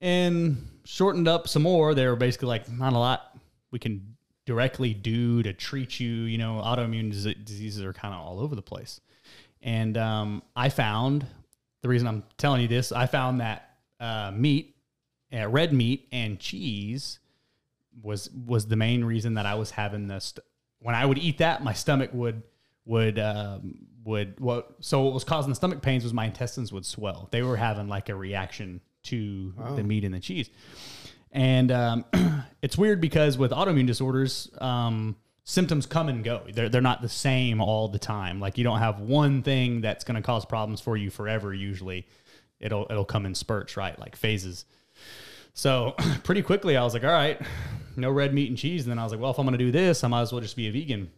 And shortened up some more. They were basically like, not a lot we can directly do to treat you. You know, autoimmune dis- diseases are kind of all over the place. And um, I found the reason I'm telling you this, I found that uh, meat, uh, red meat, and cheese was was the main reason that I was having this. When I would eat that, my stomach would would um, would what. So what was causing the stomach pains was my intestines would swell. They were having like a reaction to the meat and the cheese. And um, (clears throat) it's weird because with autoimmune disorders, um, symptoms come and go. They're, they're not the same all the time. Like you don't have one thing that's going to cause problems for you forever. Usually, it'll it'll come in spurts, right? Like phases. So (clears throat) pretty quickly, I was like, all right, no red meat and cheese. And then I was like, well, if I'm going to do this, I might as well just be a vegan.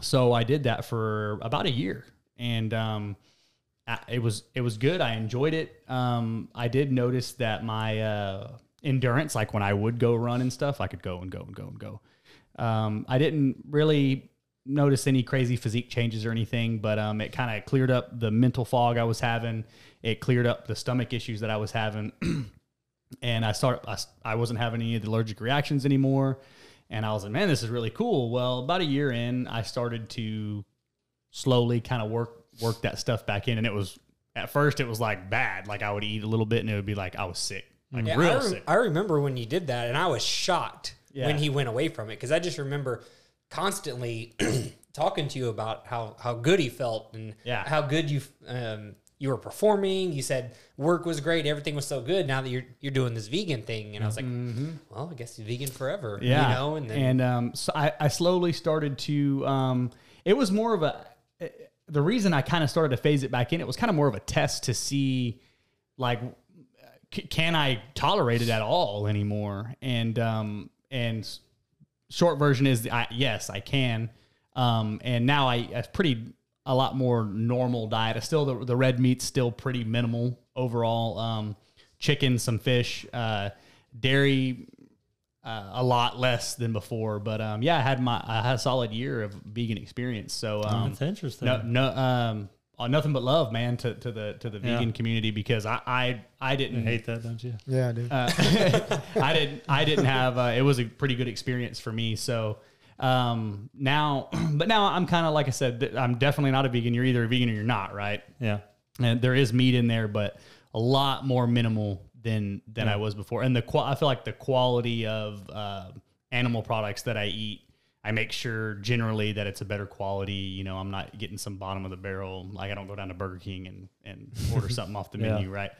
So I did that for about a year, and um, it was it was good. I enjoyed it. Um, I did notice that my uh, endurance, like when I would go run and stuff, I could go and go and go and go. Um, I didn't really notice any crazy physique changes or anything, but um, it kind of cleared up the mental fog I was having. It cleared up the stomach issues that I was having, (clears throat) and I started. I, I wasn't having any of the allergic reactions anymore, and I was like, man, this is really cool. Well, about a year in, I started to slowly kind of work work that stuff back in, and it was at first it was like bad. Like I would eat a little bit, and it would be like I was sick, like Yeah, real I, rem- sick. I remember when you did that, and I was shocked Yeah. when he went away from it because I just remember constantly (clears throat) talking to you about how how good he felt and Yeah. how good you um, you were performing. You said work was great, everything was so good. Now that you're you're doing this vegan thing, and I was like, mm-hmm. well, I guess he's vegan forever. Yeah. you know, and then um, so I, I slowly started to. Um, it was more of a. The reason I kind of started to phase it back in, it was kind of more of a test to see, like, c- can I tolerate it at all anymore? And um, and short version is, I, yes, I can. Um, and now I, a pretty a lot more normal diet. I still the the red meat's still pretty minimal overall. Um, chicken, some fish, uh, dairy uh, a lot less than before. But um, yeah, I had my I had a solid year of vegan experience. So um, That's interesting. no, no, um, uh, nothing but love, man, to, to the to the Yeah. vegan community because I I, I didn't You hate that, don't you? Yeah, dude. uh, (laughs) I didn't I didn't have uh, it was a pretty good experience for me. So um, now, (clears throat) but now I'm kind of like I said, I'm definitely not a vegan. You're either a vegan or you're not, right? Yeah. and there is meat in there, but a lot more minimal than than I was before. And the I feel like the quality of uh, animal products that I eat, I make sure generally that it's a better quality. You know, I'm not getting some bottom of the barrel. Like I don't go down to Burger King and and order (laughs) something off the Yeah. menu, right?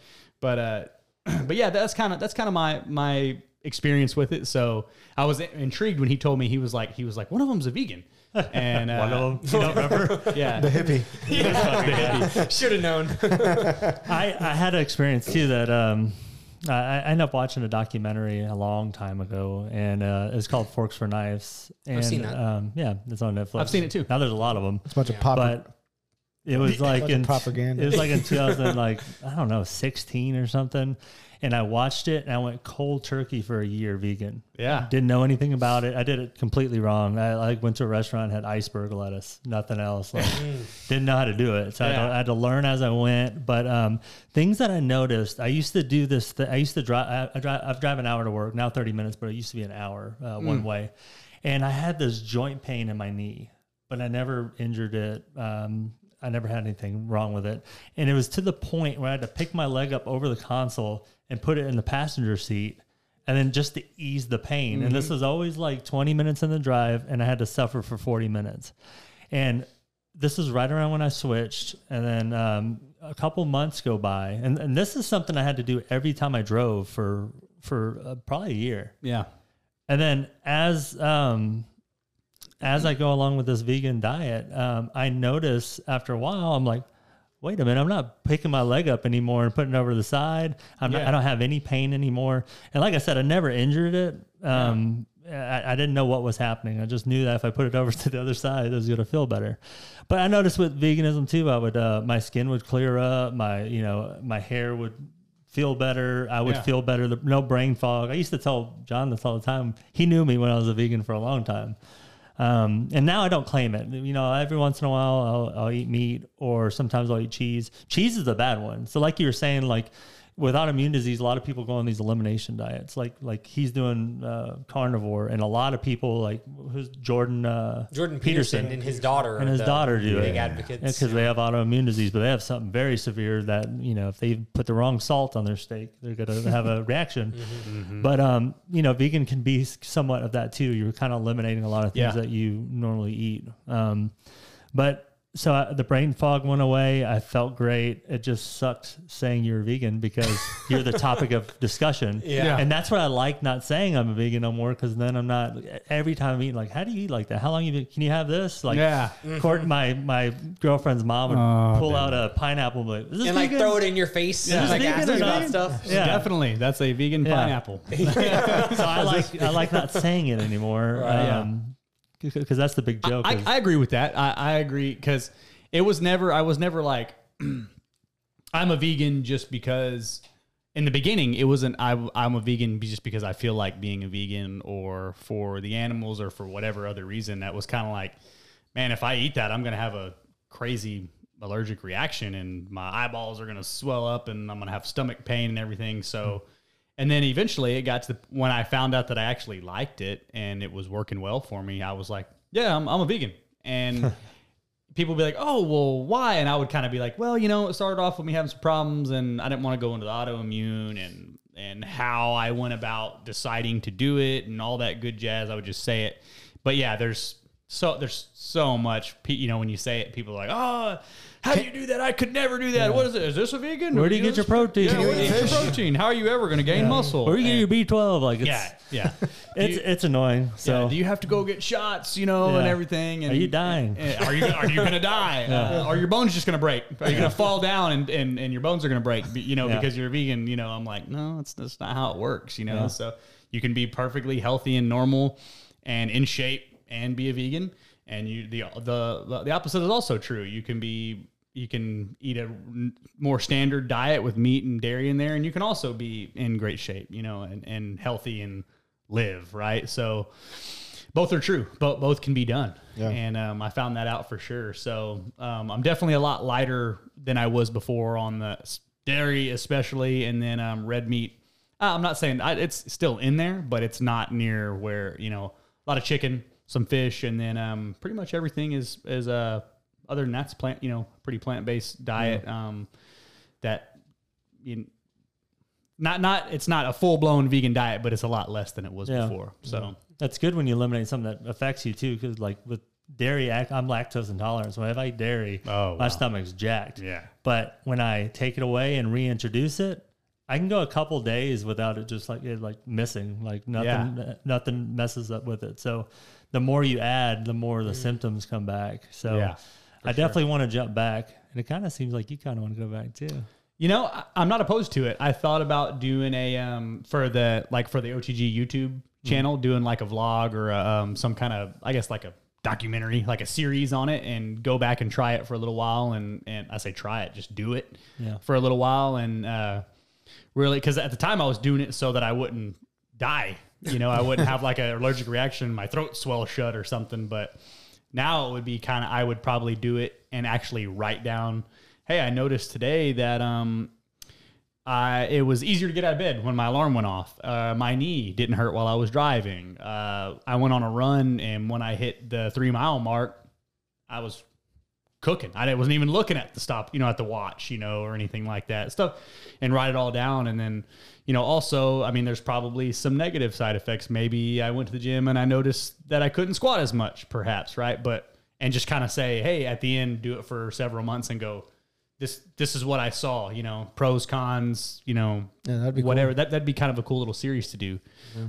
But uh, (clears throat) but yeah, that's kind of that's kind of my my experience with it. So I was intrigued when he told me he was like he was like one of them's a vegan. And (laughs) uh, One of them. You don't remember? (laughs) (laughs) yeah, the hippie. should have known. I, I had an experience too that um, I, I ended up watching a documentary a long time ago, and uh, it's called Forks for Knives. And, seen that. Um, yeah, it's on Netflix. I've seen it too. Now there's a lot of them, It's a bunch of pop. but it was like in propaganda. It was like in 2000, like I don't know, 16 or something. And I watched it, and I went cold turkey for a year vegan. Yeah. didn't know anything about it. I did it completely wrong. I like went to a restaurant, had iceberg lettuce, nothing else. Like, (laughs) didn't know how to do it, so I, had to, I had to learn as I went. But um, things that I noticed, I used to do this. Th- I used to drive. I, I drive. I've drive an hour to work now, 30 minutes, but it used to be an hour uh, one way. And I had this joint pain in my knee, but I never injured it. Um, I never had anything wrong with it. And it was to the point where I had to pick my leg up over the console and put it in the passenger seat. And then just to ease the pain. And this was always like 20 minutes in the drive, and I had to suffer for 40 minutes. And this is right around when I switched. And then um, a couple months go by. And, and this is something I had to do every time I drove for, for uh, probably a year. yeah. And then as um, as I go along with this vegan diet, um, I notice after a while, I'm like, wait a minute, I'm not picking my leg up anymore and putting it over the side. I'm not, I don't have any pain anymore. And like I said, I never injured it. Um, I, I didn't know what was happening. I just knew that if I put it over (laughs) to the other side, it was going to feel better. But I noticed with veganism too, I would uh, my skin would clear up, my you know my hair would feel better. I would Yeah. feel better. The, no brain fog. I used to tell John this all the time. He knew me when I was a vegan for a long time. Um, and now I don't claim it. You know, every once in a while I'll, I'll eat meat or sometimes I'll eat cheese. Cheese is a bad one. So like you were saying, like with autoimmune disease, a lot of people go on these elimination diets. Like like he's doing uh, carnivore, and a lot of people like who's Jordan uh, Jordan Peterson, and his daughter and his daughter do big it advocates. because they have autoimmune disease, but they have something very severe that you know if they put the wrong salt on their steak, they're gonna have a (laughs) reaction. Mm-hmm. But um, you know, vegan can be somewhat of that too. You're kind of eliminating a lot of things Yeah. that you normally eat. Um, but so I, the brain fog went away. I felt great. It just sucked saying you're vegan because (laughs) you're the topic of discussion. Yeah. And that's what I like not saying I'm a vegan no more because then I'm not every time I'm eating like how do you eat like that? How long you been, can you have this? Like Yeah. Court, my my girlfriend's mom would Oh, pull damn out a pineapple and be like, is this and like throw it in your face Yeah. and like ask vegan you or about stuff. Yeah. Definitely. That's a vegan Yeah. pineapple. (laughs) so I like I like not saying it anymore. Yeah. Um, because that's the big joke. I, is- I agree with that. I, I agree because it was never. I was never like (clears throat) I'm a vegan just because. In the beginning, it wasn't. I, I'm a vegan just because I feel like being a vegan, or for the animals, or for whatever other reason. That was kind of like, man, if I eat that, I'm gonna have a crazy allergic reaction, and my eyeballs are gonna swell up, and I'm gonna have stomach pain and everything. So. And then eventually it got to the, when I found out that I actually liked it and it was working well for me, I was like, yeah, I'm, I'm a vegan. And (laughs) people would be like, oh, well, why? And I would kind of be like, well, you know, it started off with me having some problems and I didn't want to go into the autoimmune and, and how I went about deciding to do it and all that good jazz. I would just say it. But yeah, there's so, there's so much, you know, when you say it, people are like, oh, how do you do that? I could never do that. What is it? Is this a vegan? Where do you is get your protein? Yeah, where do you get your protein? How are you ever going to gain muscle? Where do you And- get your B12? Like it's yeah, yeah. (laughs) it's you- it's annoying. So yeah, do you have to go get shots, you know, and everything? And, Are you dying? and- are you are you gonna die? (laughs) Uh, are your bones just gonna break? Are you gonna fall down and, and, and your bones are gonna break? You know, Yeah. because you're a vegan. You know, I'm like, no, that's that's not how it works. You know, Yeah. so you can be perfectly healthy and normal and in shape and be a vegan. And you the the the opposite is also true. You can be you can eat a more standard diet with meat and dairy in there, and you can also be in great shape. You know, and and healthy and live right. So both are true. Both both can be done. Yeah. And um, I found that out for sure. So um, I'm definitely a lot lighter than I was before on the dairy, especially, and then um, red meat. Uh, I'm not saying I, it's still in there, but it's not near where you know a lot of chicken, some fish, and then um, pretty much everything is is uh, other than that's plant. You know, pretty plant based diet. Um, that you not not it's not a full blown vegan diet, but it's a lot less than it was Yeah. before. So. that's good when you eliminate something that affects you too. Because like with dairy, I'm lactose intolerant. So if I eat dairy, Oh, my wow. stomach's jacked. Yeah. But when I take it away and reintroduce it, I can go a couple days without it just like it like missing. Like nothing nothing messes up with it. So the more you add, the more the symptoms come back. So Yeah, I definitely want to jump back. And it kind of seems like you kind of want to go back too. You know, I'm not opposed to it. I thought about doing a um for the like for the OTG YouTube channel, doing like a vlog or a, um some kind of I guess like a documentary, like a series on it, and go back and try it for a little while. And and I say try it, just do it Yeah. for a little while, and uh, really because at the time I was doing it so that I wouldn't die. You know, I wouldn't have like an allergic reaction, my throat swell shut or something. But now it would be kind of I would probably do it and actually write down. Hey, I noticed today that um, I it was easier to get out of bed when my alarm went off. Uh, my knee didn't hurt while I was driving. Uh, I went on a run, and when I hit the three mile mark, I was cooking. I wasn't even looking at the stop, you know, at the watch, you know, or anything like that stuff, and write it all down. And then, you know, also, I mean, there's probably some negative side effects. Maybe I went to the gym and I noticed that I couldn't squat as much, perhaps, right? But and just kind of say, hey, at the end, do it for several months and go. This this is what I saw, you know, pros cons, you know, Yeah, that'd be cool. whatever. That that'd be kind of a cool little series to do.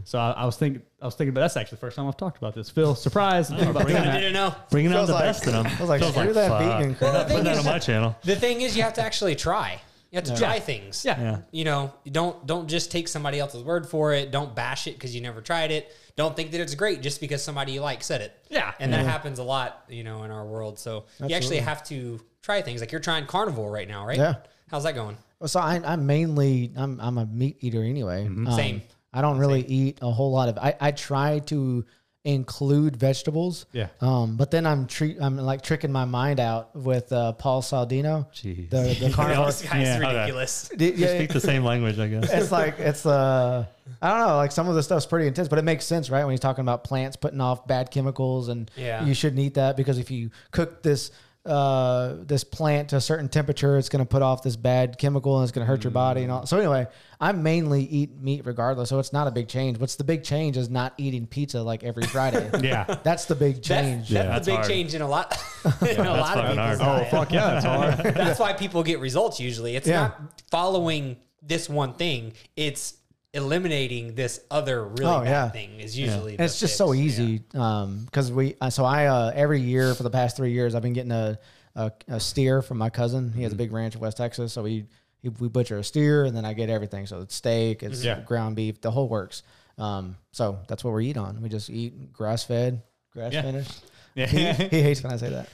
So I, I was thinking, I was thinking, but that's actually the first time I've talked about this. Phil, surprise! (laughs) I'm about doing I didn't know. Bringing out the like- best in them. I was like, Feels screw that fuck. vegan crap. Put that on my channel. The thing is, you have to actually try. You have to try things. Yeah. Yeah. You know, you don't don't just take somebody else's word for it. Don't bash it because you never tried it. Don't think that it's great just because somebody you like said it. Yeah. And that happens a lot, you know, in our world. So you actually have to try things. Like you're trying carnivore right now, right? Yeah. How's that going? Well, So I, I'm mainly I'm I'm a meat eater anyway. Um, Mm-hmm. Same. I don't really eat a whole lot of. I, I try to include vegetables. Yeah. Um, but then I'm treat I'm like tricking my mind out with uh, Paul Saladino, Jeez. the the (laughs) carnivore. this guy's Yeah, ridiculous. D- We yeah, speak the same language, I guess. (laughs) it's like it's uh I don't know like some of the stuff's pretty intense, but it makes sense, right? When he's talking about plants putting off bad chemicals and Yeah. you shouldn't eat that because if you cook this uh this plant to a certain temperature, it's going to put off this bad chemical and it's going to hurt your body and all. So anyway, I mainly eat meat regardless, so it's not a big change. What's the big change is not eating pizza like every Friday. (laughs) Yeah. That's the big change. that's that's the big hard. change in a lot (laughs) in a lot of fucking people's hard. Oh, fuck yeah, that's (laughs) hard. That's why people get results usually. It's Yeah. not following this one thing. It's eliminating this other really Oh, bad yeah. thing is usually the it's just fix. so Yeah. easy um because we uh, so i uh every year for the past three years i've been getting a a, a steer from my cousin he has a big ranch in west texas so we he, we butcher a steer and then i get everything so it's steak it's Yeah. ground beef the whole works um so that's what we eat on we just eat grass fed grass Yeah. finished Yeah. he, he (laughs) hates when i say that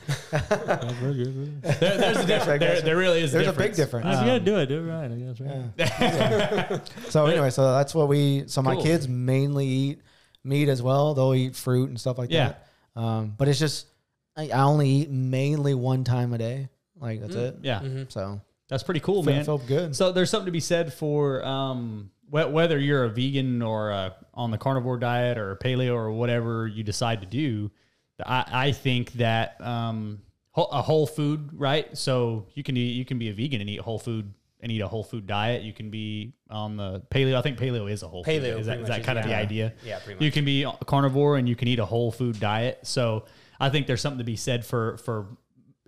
There, there's a difference. There, there really is. there's a a big difference. difference if you gotta do it, do it right. I guess. Right? (laughs) so anyway so that's what we so my Cool. kids mainly eat meat as well they'll eat fruit and stuff like Yeah. that um but it's just I, I only eat mainly one time a day like that's it Yeah. so That's pretty cool, feel, man. feel good So there's something to be said for um, wh- whether you're a vegan or uh, on the carnivore diet or paleo or whatever you decide to do. I, I think that um, a whole food, right? So you can eat, you can be a vegan and eat whole food and eat a whole food diet. You can be on the paleo. I think paleo is a whole Paleo food. Is that, is that is, kind of the idea? Yeah, pretty much. You can be carnivore and you can eat a whole food diet. So I think there's something to be said for for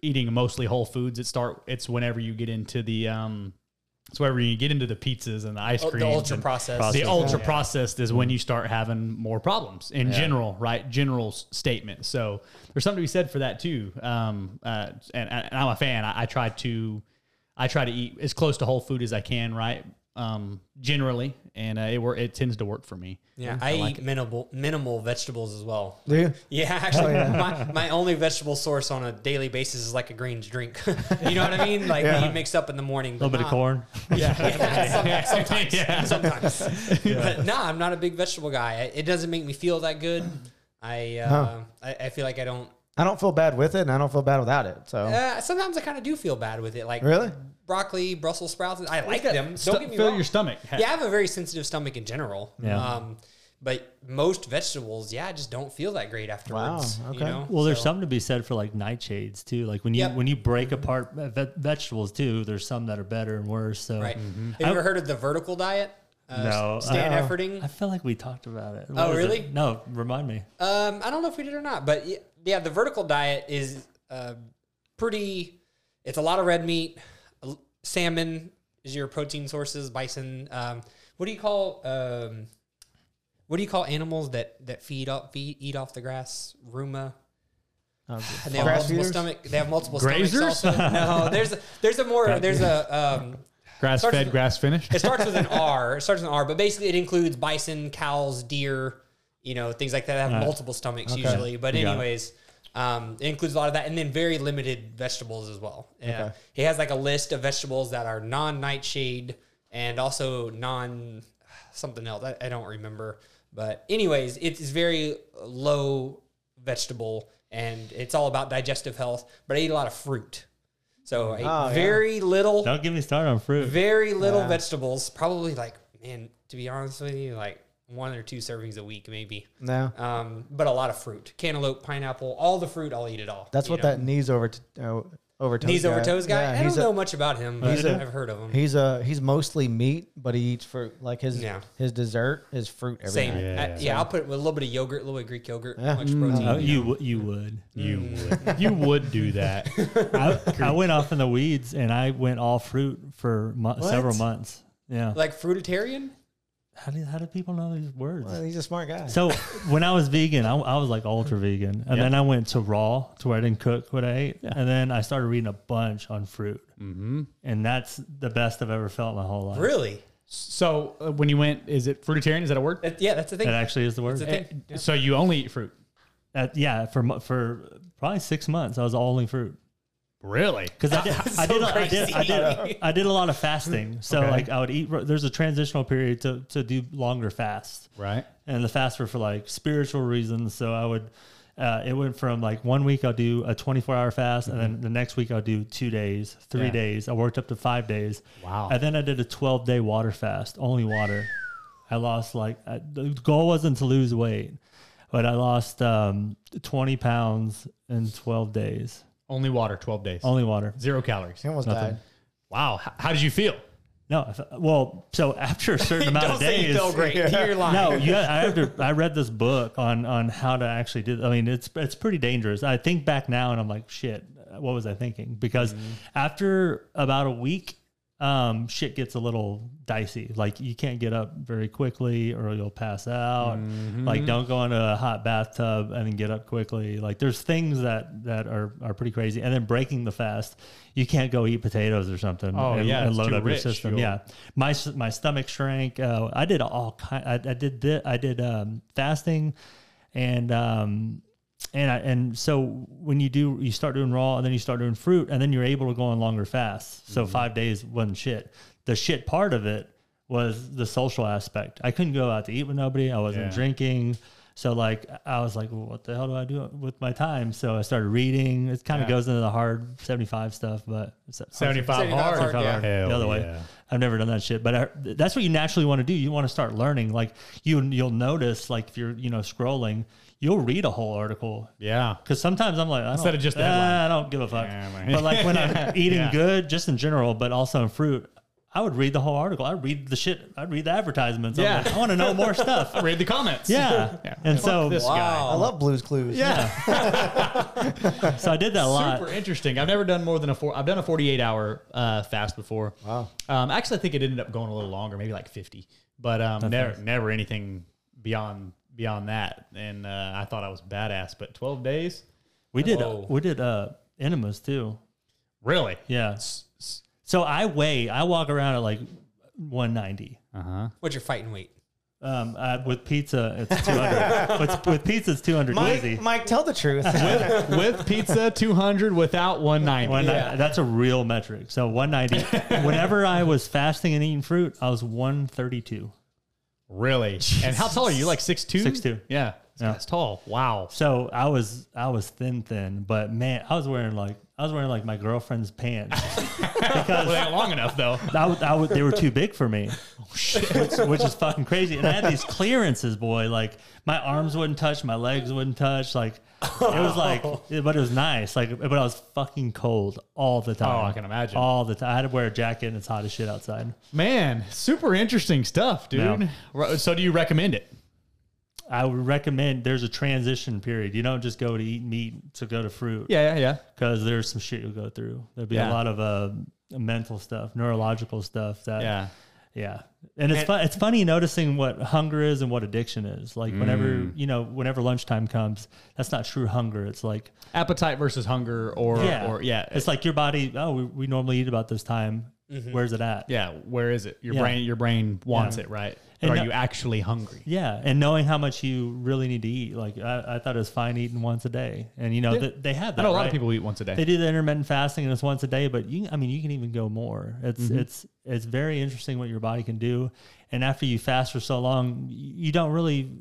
eating mostly whole foods. It start it's whenever you get into the um it's whenever you get into the pizzas and the ice Oh, cream. the ultra processed. The Processed, ultra yeah. processed is when you start having more problems in general, right? General s- statement. So there's something to be said for that too. Um, uh, and, and I'm a fan. I, I try to, I try to eat as close to whole food as I can, right? Um, generally, and uh, it wor- it tends to work for me. Yeah, I, eat minimal minimal vegetables as well. do you Yeah, actually, yeah. my, my only vegetable source on a daily basis is like a greens drink. (laughs) you know what I mean? Like Yeah. you mix up in the morning. A little bit of corn. (laughs) Yeah, some- sometimes. Yeah. Sometimes. (laughs) But no, I'm not a big vegetable guy. It doesn't make me feel that good. I uh, Huh. I, I feel like I don't. i don't feel bad with it and i don't feel bad without it so Uh, sometimes I kind of do feel bad with it. Like Really? Broccoli, Brussels sprouts. I like got them. Don't get me fill wrong. your stomach. Yeah, I have a very sensitive stomach in general. Yeah. Um, but most vegetables, yeah, I just don't feel that great afterwards. Wow, You okay. know? Well, there's So- something to be said for like nightshades too. Like when you Yep. when you break apart ve- vegetables too, there's some that are better and worse. So Right. Mm-hmm. Have you ever heard of the vertical diet? Uh, No, Stan uh, Efferding. I feel like we talked about it. What Oh, was it? really? No, remind me. Um, I don't know if we did or not, but yeah, the vertical diet is uh, pretty. It's a lot of red meat. L- Salmon is your protein sources. Bison. Um, what do you call? Um, what do you call animals that that feed off feed eat off the grass? Ruma. And (sighs) they have Grass multiple feeders? stomach. They have multiple Grazers? stomachs. Also. No, (laughs) there's a, there's a more there's a um, grass fed, with- grass finished. it starts with an (laughs) R. It starts with an R, but basically it includes bison, cows, deer, you know, things like that. They have Right. multiple stomachs Okay. usually. But You got anyways, um, it includes a lot of that, and then very limited vegetables as well. Yeah, Okay. he has like a list of vegetables that are non-nightshade and also non (sighs) something else. I, I don't remember. But anyways, it's very low vegetable, and it's all about digestive health. But I eat a lot of fruit. So I eat Oh, yeah. very little Don't get me started on fruit. very little Yeah. vegetables. Probably like, man, to be honest with you, like one or two servings a week, maybe. no Um, but a lot of fruit, cantaloupe, pineapple, all the fruit. I'll eat it all. that's what know? that knees over t- uh, over toes knees over toes guy. Yeah, I don't a- know much about him, but he's a- I've heard of him. He's a he's mostly meat, but he eats fruit. Like his Yeah. his dessert is fruit every Same. night. Yeah. Yeah, yeah I'll put with a little bit of yogurt, a little bit of Greek yogurt, Yeah. much Mm. protein. Oh, you you know. w- you would. You would, you would do that. (laughs) I, I went off in the weeds and I went all fruit for mo- several months. Yeah. like fruitarian? How do how do people know these words? Well, he's a smart guy. So when I was vegan, I, I was like ultra vegan, and Yeah. then I went to raw to where I didn't cook what I ate, and then I started reading a bunch on fruit, mm-hmm. and that's the best I've ever felt in my whole life. Really? So uh, when you went, is it fruitarian? Is that a word? That- yeah, that's the thing. That actually is the word. That's the thing. Eh, So you only eat fruit? Uh, yeah, for for probably six months, I was all only fruit. Really? Because I (laughs) did, I, So did, I did, I did. I did a lot of fasting. So Okay. like I would eat. There's a transitional period to to do longer fasts, Right. and the fasts were for like spiritual reasons. So I would. Uh, it went from like one week I'll do a 24 hour fast, and then the next week I'll do two days, three Yeah. days. I worked up to five days. Wow. And then I did a 12 day water fast, only water. I lost like I, the goal wasn't to lose weight, but I lost um, 20 pounds in 12 days, Only water, 12 days. only water. Zero calories. he almost Nothing. died. Wow. H- how did you feel? No, I fe- well, so after a certain (laughs) amount Don't of say you days, feel great. You're lying. no, you, I, have to, I read this book on on how to actually do. I mean, it's it's pretty dangerous. I think back now and I'm like, shit, what was I thinking? Because mm-hmm. after about a week, um, shit gets a little dicey. Like you can't get up very quickly, or you'll pass out. Like don't go into a hot bathtub and then get up quickly. Like there's things that that are are pretty crazy. And then breaking the fast, you can't go eat potatoes or something. Oh, and, yeah, and load up rich. your system. You'll- Yeah, my my stomach shrank. Uh, I did all kind. I, I did thi- I did um, fasting, and um, and I, and so when you do you start doing raw and then you start doing fruit and then you're able to go on longer fasts. So mm-hmm. five days wasn't shit. The shit part of it was the social aspect. I couldn't go out to eat with nobody. I wasn't Yeah. drinking. So like I was like, well, what the hell do I do with my time? So I started reading. It kind of Yeah. goes into the hard seventy five stuff, but it's- 75 75 hard. hard, yeah. Hell the other way. yeah. I've never done that shit, but I, that's what you naturally want to do. You want to start learning. Like you, you'll notice, like if you're, you know, scrolling, you'll read a whole article. Yeah. Because sometimes I'm like, I Instead don't, of just the "Ah, headline." I don't give a fuck. Yeah, but like when I'm (laughs) eating Yeah. good, just in general, but also in fruit, I would read the whole article. I'd read the shit. I'd read the advertisements. I'm Yeah. like, I want to know more stuff. (laughs) Read the comments. Yeah. Yeah. And Fuck so, this guy. Wow. I love Blues Clues. Yeah. (laughs) so I did that a lot. Super interesting. I've never done more than a four. I've done a 48 hour uh, fast before. Wow. Um, actually, I think it ended up going a little longer, maybe like 50, but um, never, never anything beyond beyond that. And uh, I thought I was badass, but 12 days, We did, Whoa. we did, uh, enemas too. really? Yeah. So I weigh, I walk around at like 190. Uh huh. What's your fighting weight? Um, uh, with pizza, it's 200. (laughs) with, with pizza, it's 200 Mike, easy. Mike, tell the truth. (laughs) With pizza, 200. Without 190. One, Yeah. That's a real metric. So 190. (laughs) Whenever I was fasting and eating fruit, I was 132. Really? And how tall are you? Like six 6'2"? 6'2". Yeah. Yeah. That's tall. Wow. So I was I was thin thin, but man, I was wearing like I was wearing like my girlfriend's pants (laughs) Well, they ain't long enough though. (laughs) I would, I would, they were too big for me, (laughs) oh, which, which is fucking crazy. And I had these clearances, boy. Like my arms wouldn't touch, my legs wouldn't touch. Like it was like, (laughs) but it was nice. Like, but I was fucking cold all the time. Oh, I can imagine. All the time. I had to wear a jacket, and it's hot as shit outside. Man, super interesting stuff, dude. Yeah. So do you recommend it? I would recommend there's a transition period. You don't just go to eat meat to go to fruit. Yeah, yeah, yeah. because there's some shit you'll go through. There'll be Yeah. a lot of uh, mental stuff, neurological stuff. That Yeah. yeah, and it's fun, it's funny noticing what hunger is and what addiction is. Like whenever Mm. you know, whenever lunchtime comes, that's not true hunger. It's like Appetite versus hunger, or yeah, or yeah, it's like your body. Oh, we, we normally eat about this time. Where's it at? yeah. Where is it? Your Yeah. brain, your brain wants Yeah. it, right? And or are no- you actually hungry? Yeah, and knowing how much you really need to eat. Like I, I thought it was fine eating once a day, and you know Yeah. th- they have I that. know a lot right? of people eat once a day. They do the intermittent fasting and it's once a day, but you I mean you can even go more. It's Mm-hmm. it's it's very interesting what your body can do. And after you fast for so long, you don't really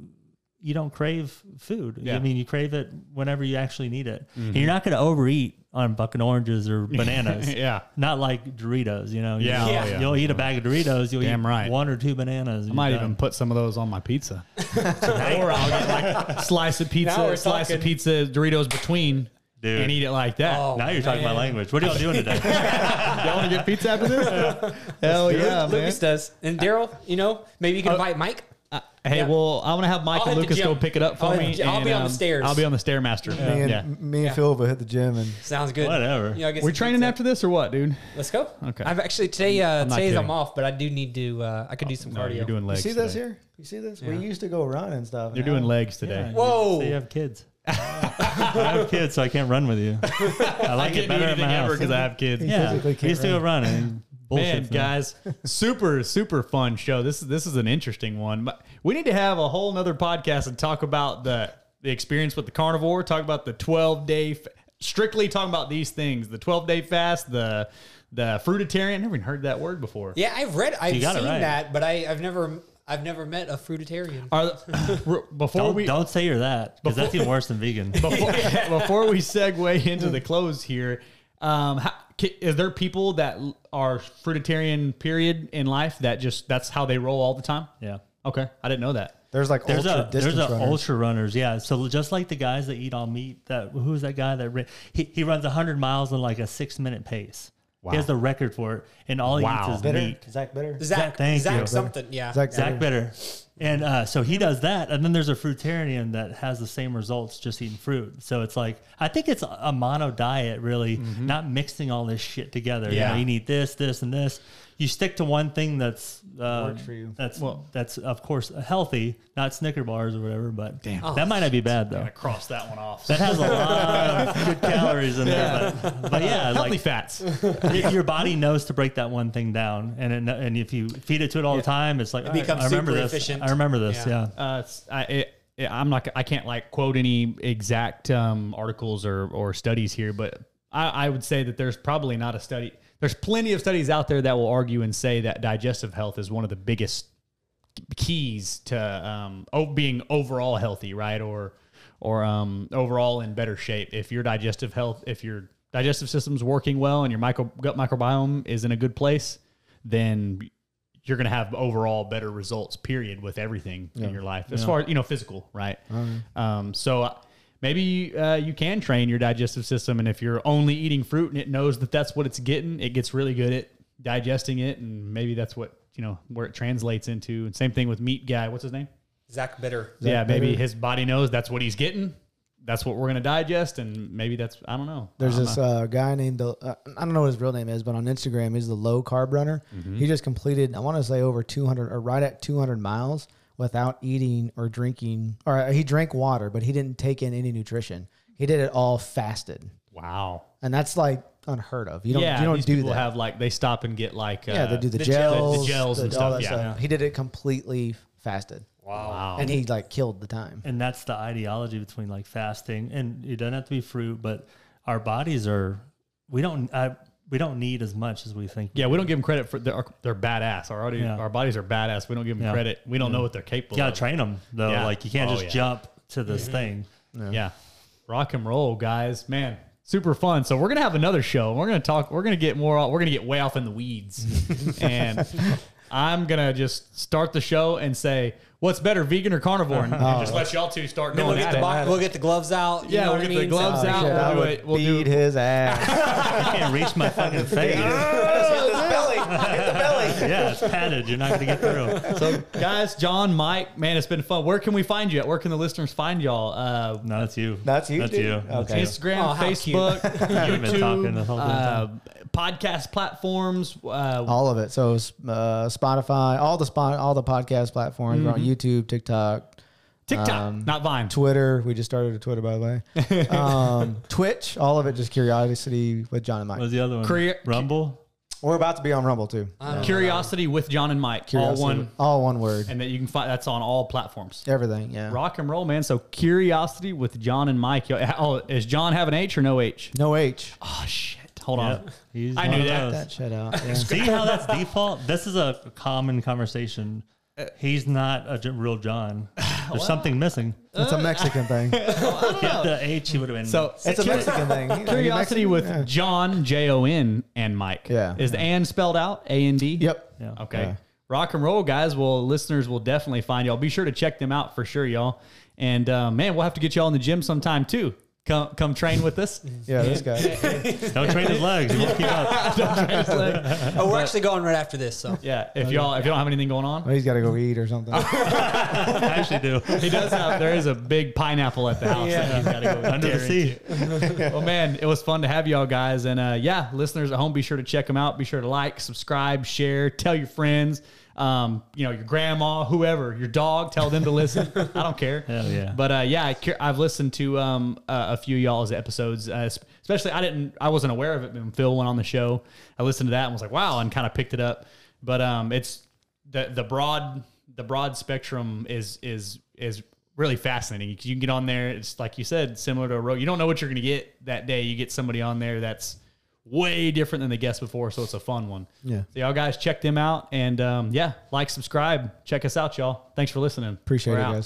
you don't crave food. Yeah. Mm-hmm. I mean you crave it whenever you actually need it. And you're not gonna overeat on fucking oranges or (laughs) bananas. yeah. Not like Doritos, you know. Yeah, know, oh, yeah. You'll eat a bag of Doritos, you'll Damn eat right. one or two bananas. I might even put some of those on my pizza. (laughs) Tonight. or I'll get like slice of pizza, we're slice of pizza, Doritos between, Dude. and eat it like that. Oh, now you're talking my language. What are y'all doing today? (laughs) Y'all want to get pizza after this? Hell yeah, man. Lucas does. And Daryl, you know, maybe you can Uh, invite Mike. Uh, hey, Yeah. well, I'm gonna have Mike I'll and Lucas go pick it up for I'll me. the- I'll be and, on the um, stairs. I'll be on the stairmaster. Me and, yeah. me and Yeah. Phil will hit the gym and Sounds good. Whatever. You know, We're training after this or what, dude? Let's go. Okay. I've actually today. Uh, I'm not I'm off, but I do need to. Uh, I could do some No, cardio. you're doing legs. you legs. see this here? You see this? We used to go run and stuff. You're now- doing legs today. Yeah, Whoa. So you have kids. (laughs) (laughs) I have kids, so I can't run with you. (laughs) I like it better at my house. because I have kids. yeah, physically we used to go run and bullshit. Man, guys, super (laughs) super fun show. This is this is an interesting one. But We need to have a whole nother podcast and talk about the the experience with the carnivore. Talk about the twelve day, strictly talking about these things: the twelve day fast, the the fruitarian. I never even heard that word before. Yeah, I've read. I've got seen right. that, but I, I've never. I've never met a fruitarian. Are (laughs) before Don't, we don't say you're that because that's even worse than vegan. (laughs) before, before we segue into the close here, um, how, ki- is there people that are fruitarian period in life that just that's how they roll all the time? Yeah. Okay, I didn't know that. There's like There's ultra a there's a runners. ultra runners, yeah. So just like the guys that eat all meat, that who's that guy that ran, he he runs hundred miles in like a six minute pace. Wow. He has the record for it, and all he Wow. eats is Bitter? meat. Zach Bitter. Zach, thank Zach you. something. Yeah. Zach, Zach Bitter. And uh, so he does that, and then there's a fruitarian that has the same results just eating fruit. So it's like I think it's a mono diet, really, not mixing all this shit together. You, Yeah. know, you need this, this, and this. You stick to one thing that's uh, Works for you. That's that's of course healthy, not Snicker bars or whatever. But Damn. that might not be bad though. gonna cross that one off. That has a lot of (laughs) good calories in there, but, but yeah, Healthy like fats. y- your body knows to break that one thing down, and it, and if you feed it to it all the time, it's like "All right, becomes I remember super this. efficient." I remember this. Yeah. Yeah. Uh, it's, I, it, it- I'm not. I can't like quote any exact um, articles or or studies here, but I, I would say that there's probably not a study. There's plenty of studies out there that will argue and say that digestive health is one of the biggest keys to um, being overall healthy, right? Or or um, overall in better shape. If your digestive health, if your digestive system's working well and your micro, gut microbiome is in a good place, then you're going to have overall better results. Period with everything in your life, as far as you know, physical, right? Um, so. Maybe uh, you can train your digestive system, and if you're only eating fruit and it knows that that's what it's getting, it gets really good at digesting it, and maybe that's what you know where it translates into. And same thing with meat guy. What's his name? Zach Bitter. yeah, maybe better? his body knows that's what he's getting. That's what we're gonna digest, and maybe that's I don't know. There's I'm this not- uh, guy named uh, I don't know what his real name is, but on Instagram he's the low carb runner. Mm-hmm. He just completed I want to say over 200 or right at 200 miles without eating or drinking, or uh, he drank water, but he didn't take in any nutrition. He did it all fasted, wow. and that's like unheard of. You don't yeah, you don't these do people that. have like they stop and get like uh, yeah, they do the, the gels, the gels and all stuff, that yeah. stuff. He did it completely fasted, wow. and he like killed the time. And that's the ideology between like fasting, and it doesn't have to be fruit, but our bodies are we don't I, we don't need as much as we think. yeah, we don't give them credit for they're, they're badass. Our already, Yeah. our bodies are badass. We don't give them Yeah. credit. We don't know what they're capable of. You gotta of. train them though. Yeah. Like you can't Oh, just yeah. jump to this mm-hmm. thing. Yeah. Rock and roll, guys. Man, super fun. So we're gonna have another show. We're gonna talk. We're gonna get more. We're gonna get way off in the weeds, (laughs) and I'm gonna just start the show and say, "What's better, vegan or carnivore?" And uh-huh. just let y'all two start Then going we'll get at the it. we'll get the gloves out. you Yeah, know we'll what I get the mean? gloves So- out. Shit, we'll I do would it. We'll beat do- his ass. (laughs) I can't reach my fucking (laughs) face. belly, hit the belly. (laughs) yeah, it's padded. You're not gonna get through. So, guys, John, Mike, man, it's been fun. Where can we find you at? Where can the listeners find y'all? Uh, No, that's you. That's you, That's dude? you. Okay. Instagram, Oh, Facebook, (laughs) You've been talking the YouTube, whole uh, podcast platforms. Uh, all of it. So uh, Spotify, all the spot, all the podcast platforms. We're on YouTube, TikTok, TikTok, um, not Vine. Twitter. We just started a Twitter, by the way. (laughs) um, Twitch, all of it. Just curiosity with John and Mike. What was the other one? Career- Rumble. We're about to be on Rumble too. Uh, curiosity with John and Mike, Curiosity, all one, all one word. and that you can find. That's on all platforms. Everything. Yeah. Rock and roll, man. So curiosity with John and Mike. Oh, is John have an H or no H? No H. Oh shit! Hold Yeah, on. he's I one knew that. those. That shit out. (laughs) Yeah. See how that's default? This is a common conversation. He's not a real John. (sighs) There's something missing. It's a Mexican (laughs) thing. Get the H, he would have been. So It's a Mexican thing. Are (laughs) you curiosity Mexican? with Yeah. John J O N and Mike. Yeah. Is the and spelled out? A N D. Yep. yeah. Okay. Yeah. Rock and roll, guys. Well, listeners will definitely find y'all. Be sure to check them out for sure, y'all. And uh, man, we'll have to get y'all in the gym sometime too. Come come train with us. Yeah, this guy. (laughs) Don't train his legs. He won't keep up. (laughs) Oh, we're actually going right after this. So Yeah, if y'all if you don't have anything going on, Well, he's got to go eat or something. (laughs) I actually do. he does have. There is a big pineapple at the house that he's got to go Under the tear sea. Well, man, it was fun to have y'all guys, and uh, yeah, listeners at home, be sure to check them out. Be sure to like, subscribe, share, tell your friends. Um, you know, your grandma, whoever, your dog, tell them to listen. (laughs) I don't care. Hell yeah. But uh, yeah, I, I've listened to um, uh, a few of y'all's episodes, uh, especially I didn't, I wasn't aware of it when Phil went on the show. I listened to that and was like, wow, and kind of picked it up. But um, it's the the broad the broad spectrum is is is really fascinating. You can get on there. It's like you said, similar to a road. You don't know what you're going to get that day. You get somebody on there that's way different than the guest before, so it's a fun one. Yeah. So y'all guys check them out and um, yeah, like, subscribe, check us out, y'all. Thanks for listening. Appreciate We're it, out. guys.